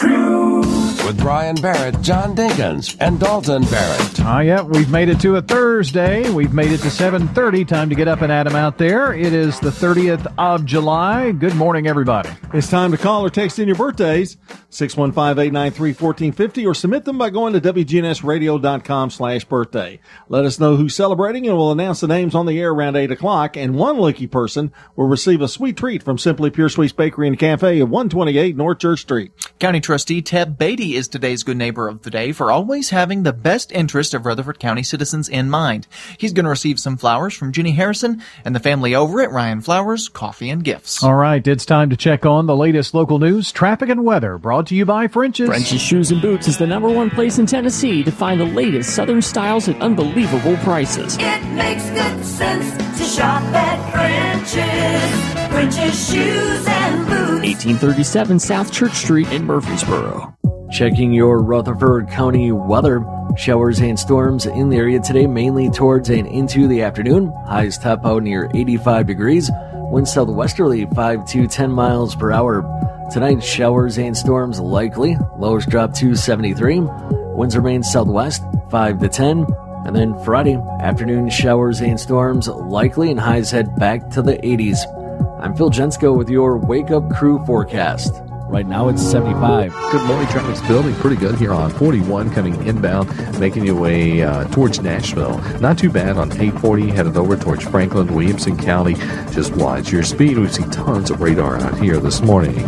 Crew. with Brian Barrett, John Dinkins, and Dalton Barrett. Ah, yeah, we've made it to a Thursday. We've made it to 7.30. Time to get up and at 'em out there. It is the 30th of July. Good morning, everybody. It's time to call or text in your birthdays, 615-893-1450, or submit them by going to WGNSradio.com slash birthday. Let us know who's celebrating, and we'll announce the names on the air around 8 o'clock, and one lucky person will receive a sweet treat from Simply Pure Sweets Bakery and Cafe at 128 North Church Street. County Trustee Teb Batey is today's good neighbor of the day for always having the best interest of Rutherford County citizens in mind. He's going to receive some flowers from Jenny Harrison and the family over at Rion Flowers Coffee and Gifts. All right, it's time to check on the latest local news, traffic, and weather. Brought to you by French's. French's Shoes and Boots is the number one place in Tennessee to find the latest Southern styles at unbelievable prices. It makes good sense to shop at French's. French's Shoes and Boots. 1837 South Church Street in Murfreesboro. Checking your Rutherford County weather. Showers and storms in the area today, mainly towards and into the afternoon. Highs top out near 85 degrees. Winds southwesterly 5 to 10 miles per hour. Tonight, showers and storms likely. Lows drop to 73. Winds remain southwest 5 to 10. And then Friday, afternoon showers and storms likely, and highs head back to the 80s. I'm Phil Jensko with your Wake Up Crew forecast. Right now it's 75. Good morning. Traffic's building pretty good here on 41 coming inbound, making your way uh, towards Nashville. Not too bad on 840 headed over towards Franklin, Williamson County. Just watch your speed. We've seen tons of radar out here this morning.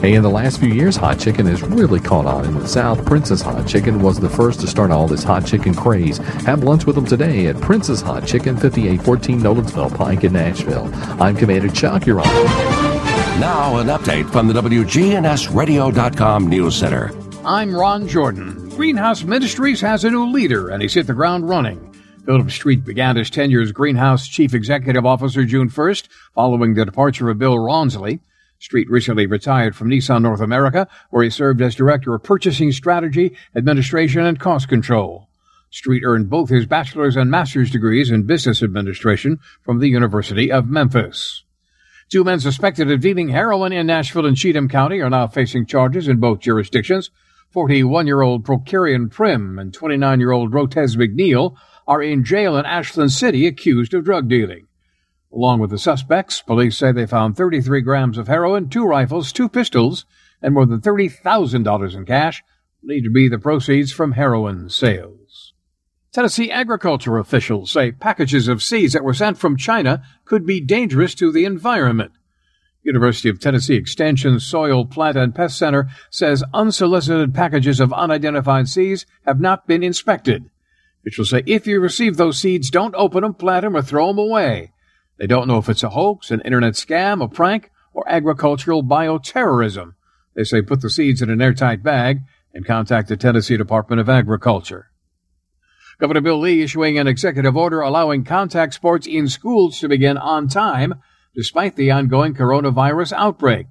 Hey, in the last few years, hot chicken has really caught on in the South. Prince's Hot Chicken was the first to start all this hot chicken craze. Have lunch with them today at Prince's Hot Chicken, 5814 Nolensville Pike in Nashville. I'm Commander Chuck. You're on. Now, an update from the WGNSradio.com News Center. I'm Ron Jordan. Greenhouse Ministries has a new leader, and he's hit the ground running. Philip Street began his tenure as Greenhouse Chief Executive Officer June 1st, following the departure of Bill Ronsley. Street recently retired from Nissan North America, where he served as Director of Purchasing Strategy, Administration, and Cost Control. Street earned both his bachelor's and master's degrees in business administration from the University of Memphis. Two men suspected of dealing heroin in Nashville and Cheatham County are now facing charges in both jurisdictions. 41-year-old Procurian Prim and 29-year-old Rotez McNeil are in jail in Ashland City accused of drug dealing. Along with the suspects, police say they found 33 grams of heroin, two rifles, two pistols, and more than $30,000 in cash, believed to be the proceeds from heroin sales. Tennessee agriculture officials say packages of seeds that were sent from China could be dangerous to the environment. University of Tennessee Extension Soil, Plant, and Pest Center says unsolicited packages of unidentified seeds have not been inspected. Officials say if you receive those seeds, don't open them, plant them, or throw them away. They don't know if it's a hoax, an internet scam, a prank, or agricultural bioterrorism. They say put the seeds in an airtight bag and contact the Tennessee Department of Agriculture. Governor Bill Lee issuing an executive order allowing contact sports in schools to begin on time despite the ongoing coronavirus outbreak.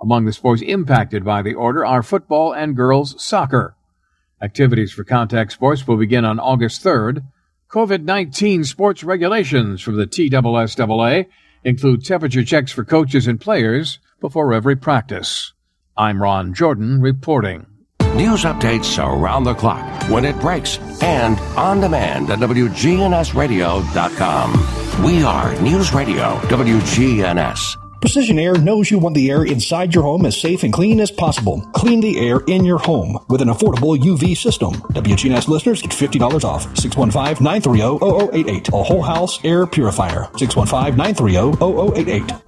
Among the sports impacted by the order are football and girls soccer. Activities for contact sports will begin on August 3rd. COVID 19 sports regulations from the TSSAA include temperature checks for coaches and players before every practice. I'm Ron Jordan reporting. News updates around the clock, when it breaks, and on demand at WGNSradio.com. We are News Radio WGNS. Precision Air knows you want the air inside your home as safe and clean as possible. Clean the air in your home with an affordable UV system. WGNS listeners get $50 off. 615-930-0088. A whole house air purifier. 615-930-0088.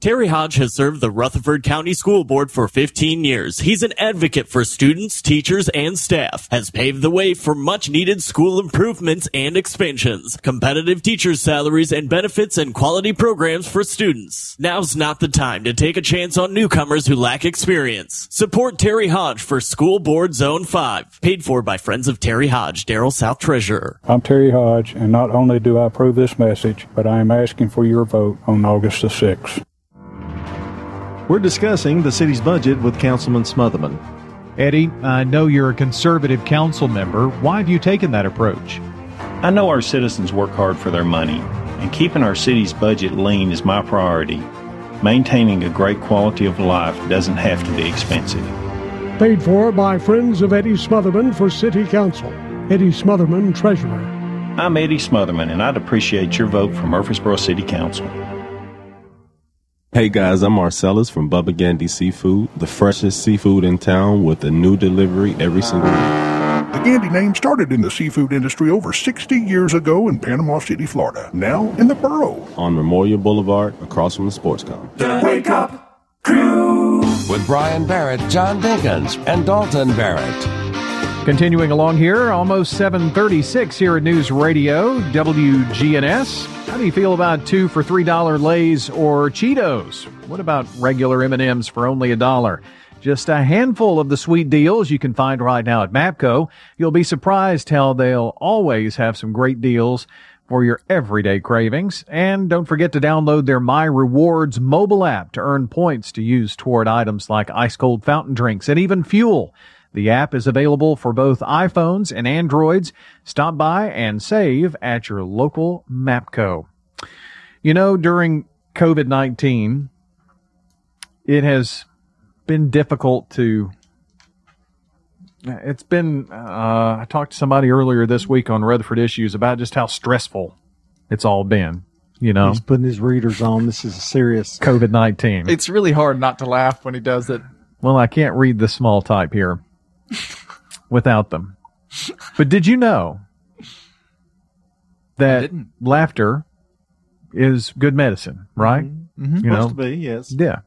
Terry Hodge has served the Rutherford County School Board for 15 years. He's an advocate for students, teachers, and staff, has paved the way for much needed school improvements and expansions, competitive teachers' salaries and benefits, and quality programs for students. Now's not the time to take a chance on newcomers who lack experience. Support Terry Hodge for School Board Zone 5, paid for by Friends of Terry Hodge, Daryl South Treasurer. I'm Terry Hodge, and not only do I approve this message, but I am asking for your vote on August the 6th. We're discussing the city's budget with Councilman Smotherman. Eddie, I know you're a conservative council member. Why have you taken that approach? I know our citizens work hard for their money, and keeping our city's budget lean is my priority. Maintaining a great quality of life doesn't have to be expensive. Paid for by Friends of Eddie Smotherman for City Council. Eddie Smotherman, Treasurer. I'm Eddie Smotherman, and I'd appreciate your vote for Murfreesboro City Council. Hey guys, I'm Marcellus from Bubba Gandy Seafood, the freshest seafood in town with a new delivery every single week. The Gandy name started in the seafood industry over 60 years ago in Panama City, Florida. Now in the borough. On Memorial Boulevard, across from the Sportscom. The Wake Up Crew with Brian Barrett, John Dinkins, and Dalton Barrett. Continuing along here, almost 736 here at News Radio, WGNS. How do you feel about two for $3 Lays or Cheetos? What about regular M&Ms for only a dollar? Just a handful of the sweet deals you can find right now at Mapco. You'll be surprised how they'll always have some great deals for your everyday cravings. And don't forget to download their My Rewards mobile app to earn points to use toward items like ice cold fountain drinks and even fuel. The app is available for both iPhones and Androids. Stop by and save at your local Mapco. You know, during COVID 19, it has been difficult to. It's been. Uh, I talked to somebody earlier this week on Rutherford Issues about just how stressful it's all been. You know, He's putting his readers on. This is a serious COVID 19. It's really hard not to laugh when he does it. Well, I can't read the small type here <laughs> without them. But did you know that laughter is good medicine, right? Mhm. You know, to be, yes. Yeah.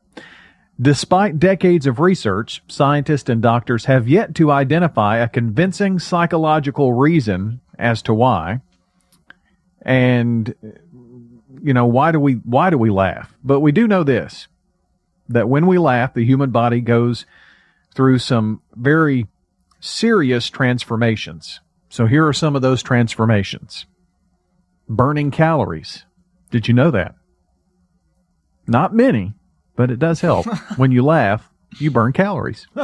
Despite decades of research, scientists and doctors have yet to identify a convincing psychological reason as to why. And you know, why do we why do we laugh? But we do know this that when we laugh, the human body goes through some very serious transformations. So here are some of those transformations. Burning calories. Did you know that? Not many, but it does help. <laughs> when you laugh, you burn calories. <laughs>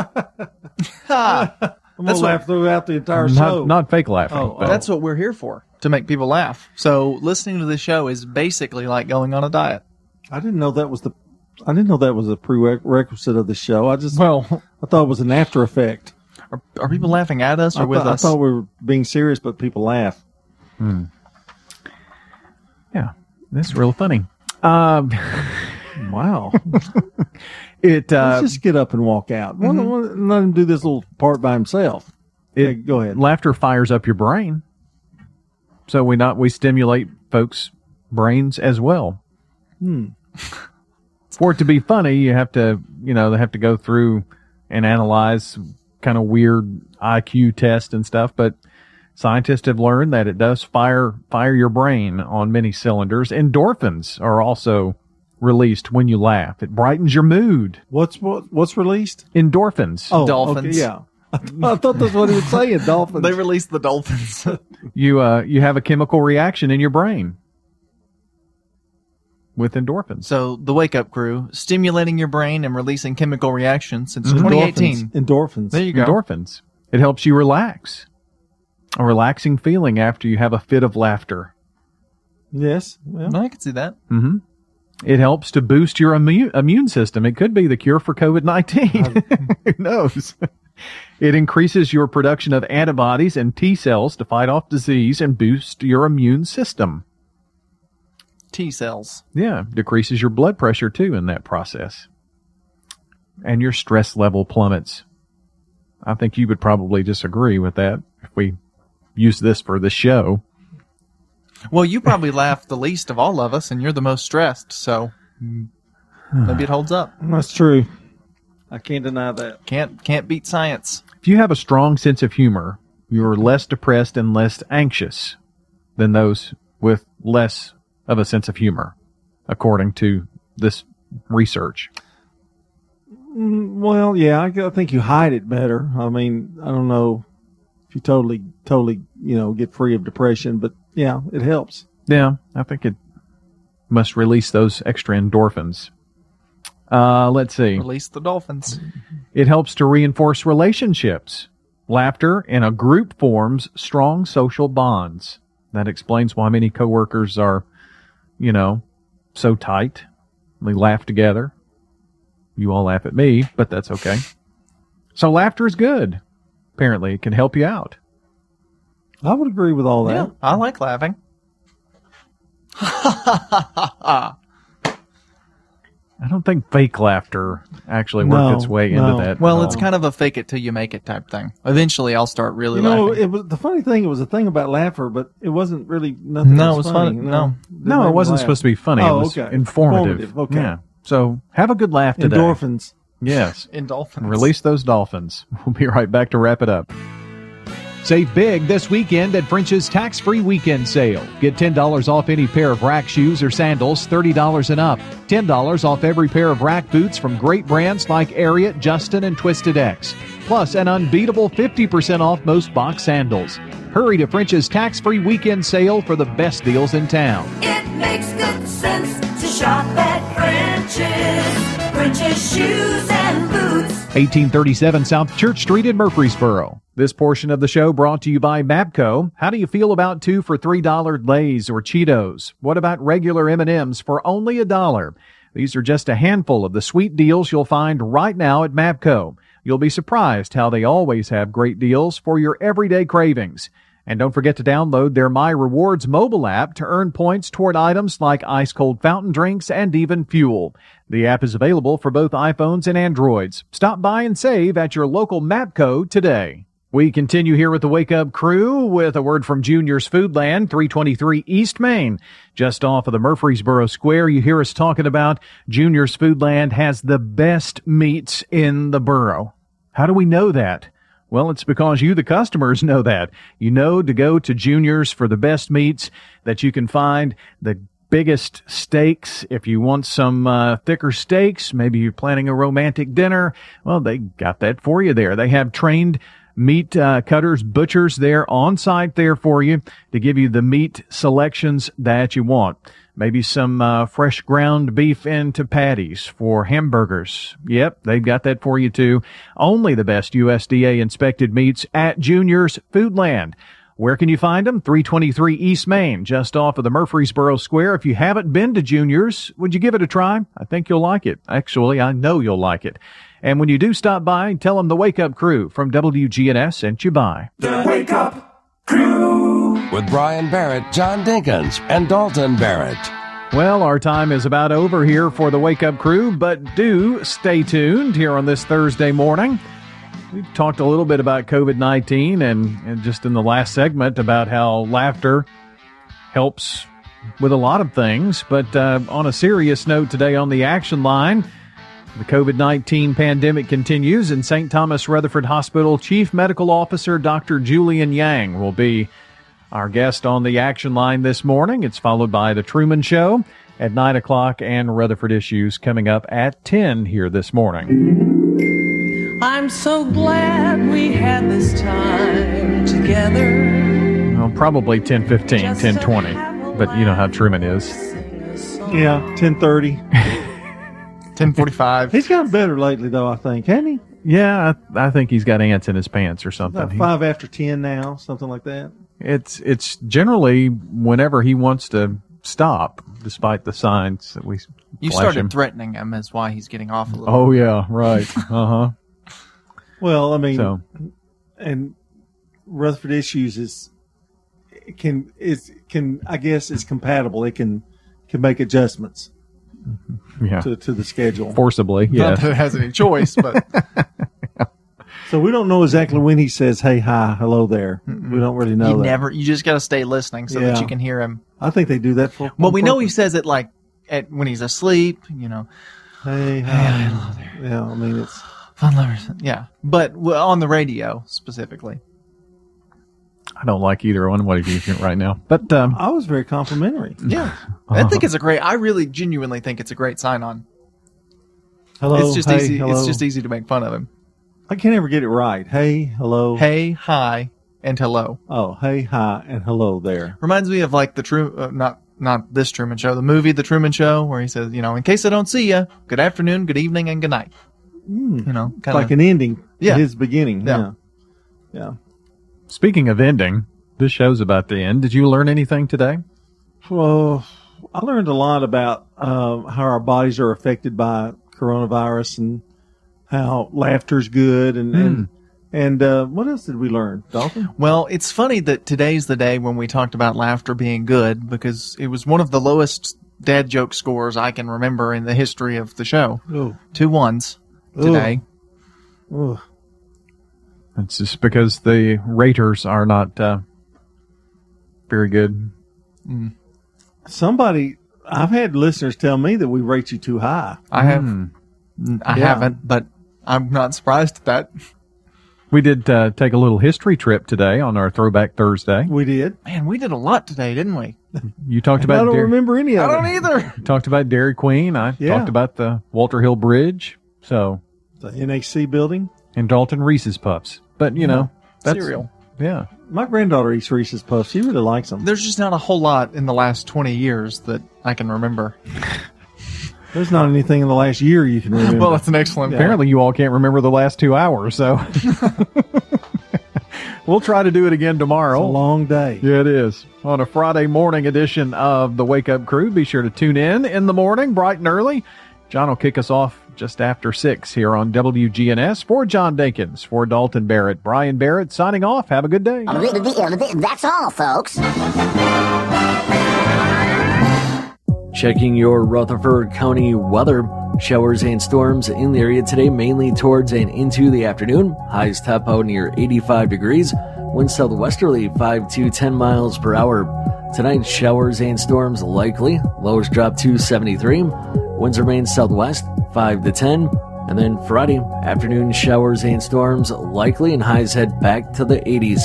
I'm gonna laugh throughout the entire Not, show. not fake laughing. Oh, but- that's what we're here for to make people laugh. So listening to the show is basically like going on a diet. I didn't know that was the. I didn't know that was a prerequisite of the show. I just well, I thought it was an after effect. Are, are people laughing at us or I with us? I thought we were being serious, but people laugh. Hmm. Yeah, that's real funny. Um, <laughs> wow. <laughs> it. Uh, Let's just get up and walk out. Don't- Let him do this little part by himself. It, Okay, go ahead. Laughter fires up your brain, so we not we stimulate folks' brains as well. Hmm. <laughs> For it to be funny, you have to you know they have to go through and analyze kind of weird IQ test and stuff, but scientists have learned that it does fire fire your brain on many cylinders. Endorphins are also released when you laugh. It brightens your mood. What's what? What's released? Endorphins. Oh, Dolphins. okay, yeah. I, th- I thought that's what he was saying. Dolphins. they release the dolphins. <laughs> you uh you have a chemical reaction in your brain with endorphins. so the Wake Up Crew, stimulating your brain and releasing chemical reactions since Mhm. 2018. Endorphins. There you go. Endorphins. It helps you relax. A relaxing feeling after you have a fit of laughter. Yes. Well, I can see that. hmm It helps to boost your immune immune system. It could be the cure for COVID nineteen. <laughs> Who knows? It increases your production of antibodies and T cells to fight off disease and boost your immune system. T cells. Yeah, decreases your blood pressure too in that process. And your stress level plummets. I think you would probably disagree with that if we use this for the show. Well, you probably laugh the least of all of us, and you're the most stressed. So maybe it holds up. <sighs> That's true. I can't deny that. Can't can't beat science. If you have a strong sense of humor, you're less depressed and less anxious than those with less of a sense of humor, according to this research. Well, yeah, I, I think you hide it better. I mean, I don't know if you totally, totally, you know, get free of depression, but yeah, it helps. Yeah, I think it must release those extra endorphins. Uh, let's see. Release the dolphins. It helps to reinforce relationships. Laughter in a group forms strong social bonds. That explains why many coworkers are, you know, so tight. We laugh together. You all laugh at me, but that's okay. So laughter is good. Apparently, it can help you out. I would agree with all that. Yeah, I like laughing. <laughs> I don't think fake laughter actually worked No, its way no. into that. Well, at it's all. kind of a fake it till you make it type thing. Eventually, I'll start really You know, laughing. it was the funny thing. It was a thing about laughter, but it wasn't really nothing. No, it was funny. funny. No. no, it wasn't supposed to be funny. Oh, it was okay. informative. Informative, okay. Yeah. So have a good laugh today. Endorphins. Yes. <laughs> Endorphins. Release those dolphins. <laughs> We'll be right back to wrap it up. Save big this weekend at French's tax free weekend sale. Get $10 off any pair of rack shoes or sandals, $30 and up. $10 off every pair of rack boots from great brands like Ariat, Justin, and Twisted X. Plus, an unbeatable 50% off most box sandals. Hurry to French's tax free weekend sale for the best deals in town. It makes good sense to shop at French's. French's shoes and boots. 1837 South Church Street in Murfreesboro. This portion of the show brought to you by Mapco. How do you feel about two for $3 Lays or Cheetos? What about regular M&Ms for only a dollar? These are just a handful of the sweet deals you'll find right now at Mapco. You'll be surprised how they always have great deals for your everyday cravings. And don't forget to download their My Rewards mobile app to earn points toward items like ice cold fountain drinks and even fuel. The app is available for both iPhones and Androids. Stop by and save at your local Mapco today. We continue here with the Wake Up Crew with a word from Junior's Foodland, 323 East Main. Just off of the Murfreesboro Square, you hear us talking about Junior's Foodland has the best meats in the borough. How do we know that? Well, it's because you, the customers, know that. You know to go to Junior's for the best meats that you can find, the biggest steaks. If you want some uh, thicker steaks, maybe you're planning a romantic dinner, well, they got that for you there. They have trained meat uh, cutters, butchers there on site there for you to give you the meat selections that you want. Maybe some uh, fresh ground beef into patties for hamburgers. Yep, they've got that for you too. Only the best USDA inspected meats at Junior's Foodland. Where can you find them? 323 East Main, just off of the Murfreesboro Square. If you haven't been to Junior's, would you give it a try? I think you'll like it. Actually, I know you'll like it. And when you do stop by, tell them the Wake Up Crew from WGNS sent you by. The Wake Up Crew with Brian Barrett, John Dinkins, and Dalton Barrett. Well, our time is about over here for the Wake Up Crew, but do stay tuned here on this Thursday morning. We've talked a little bit about COVID 19 and, and just in the last segment about how laughter helps with a lot of things. But uh, on a serious note today on the action line, the COVID 19 pandemic continues, and St. Thomas Rutherford Hospital Chief Medical Officer Dr. Julian Yang will be our guest on the action line this morning. It's followed by The Truman Show at 9 o'clock and Rutherford Issues coming up at 10 here this morning. I'm so glad we had this time together. Well, probably 10:15, 10:20, but you know how Truman is. Yeah, ten thirty. <laughs> 10:45. He's gotten better lately, though. I think, hasn't he? Yeah, I, I think he's got ants in his pants or something. About He- five after ten now, something like that. It's it's generally whenever he wants to stop, despite the signs that we You flash started him. threatening him, is why he's getting off a little. Oh yeah, right. <laughs> Uh huh. Well, I mean, So- and Rutherford Issues is it can is can I guess is compatible. It can can make adjustments Yeah. to to the schedule Forcibly, Not yes. that it has any choice, but <laughs> So we don't know exactly when he says, "Hey, hi, hello there." We don't really know you that. never. You just got to stay listening so that you can hear him. I think they do that for. Well, on we know he says it like at when he's asleep. You know, Hey, hi. hello there. Yeah, I mean it's. fun lovers. Yeah, but on the radio specifically. I don't like either one. What are you doing right now? But um, I was very complimentary. <laughs> Yeah, I think it's a great. I really genuinely think it's a great sign on. Hello, it's just hey, easy. hello. It's just easy to make fun of him. I can't ever get it right. Hey, hello. Hey, hi, and hello. Oh, hey, hi, and hello there. Reminds me of like the true, uh, not not this Truman Show, the movie The Truman Show, where he says, you know, in case I don't see you, good afternoon, good evening, and good night. You know, It's kind like an ending. Yeah. His beginning. Yeah. Yeah. Yeah. Speaking of ending, this show's about the end. Did you learn anything today? Well, I learned a lot about um, how our bodies are affected by coronavirus and how laughter's good and Hmm. and and uh, what else did we learn, Dalton? Well, it's funny that today's the day when we talked about laughter being good because it was one of the lowest dad joke scores I can remember in the history of the show. Ooh. Two ones today. Ugh. It's just because the raters are not uh, very good. Somebody, I've had listeners tell me that we rate you too high. I have. Hmm. N- I Yeah. haven't, but I'm not surprised at that. We did uh, take a little history trip today on our Throwback Thursday. We did. Man, we did a lot today, didn't we? <laughs> You talked about. I about don't Dairy- remember any of I it. don't either. <laughs> talked about Dairy Queen. I Yeah. talked about the Walter Hill Bridge. So The NHC building. and Dalton Reese's Puffs. But you know, that's Cereal. Yeah. My granddaughter eats Reese's Puffs. She really likes them. There's just not a whole lot in the last 20 years that I can remember. <laughs> There's not anything in the last year you can remember. Well, that's an excellent point. Apparently, you all can't remember the last two hours. So <laughs> we'll try to do it again tomorrow. It's a long day. Yeah, it is. On a Friday morning edition of the Wake Up Crew, be sure to tune in in the morning, bright and early. John will kick us off just after 6 here on WGNS. For John Dinkins, for Dalton Barrett, Brian Barrett signing off. Have a good day. That's all, folks. Checking your Rutherford County weather. Showers and storms in the area today, mainly towards and into the afternoon. Highs top out near 85 degrees. Wind southwesterly 5 to 10 miles per hour. Tonight, showers and storms likely. Lows drop to 73. Winds remain southwest 5 to 10. And then Friday, afternoon showers and storms likely, and highs head back to the 80s.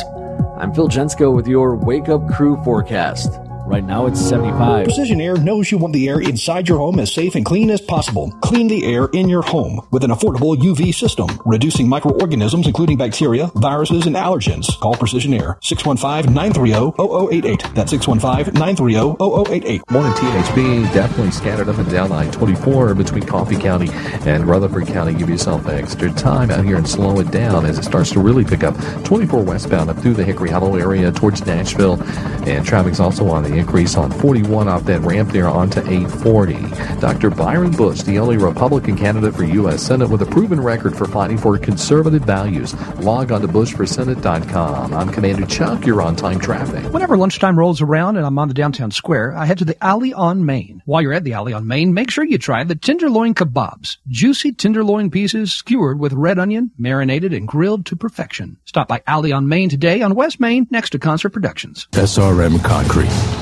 I'm Phil Jensko with your Wake Up Crew forecast. Right now it's 75. Precision Air knows you want the air inside your home as safe and clean as possible. Clean the air in your home with an affordable UV system, reducing microorganisms including bacteria, viruses, and allergens. Call Precision Air 615-930-0088. That's 615-930-0088. Morning THB, definitely scattered up and down I-24 between Coffee County and Rutherford County. Give yourself extra time out here and slow it down as it starts to really pick up. 24 westbound up through the Hickory Hollow area towards Nashville. And traffic's also on the increase on 41 off that ramp there onto 840. Dr. Byron Bush, the only Republican candidate for U.S. Senate with a proven record for fighting for conservative values. Log on to bushforsenate.com. I'm Commander Chuck. You're on time traffic. Whenever lunchtime rolls around and I'm on the downtown square, I head to the Alley on Main. While you're at the Alley on Main, make sure you try the tenderloin kebabs. Juicy tenderloin pieces skewered with red onion, marinated and grilled to perfection. Stop by Alley on Main today on West Main next to Concert Productions. SRM Concrete.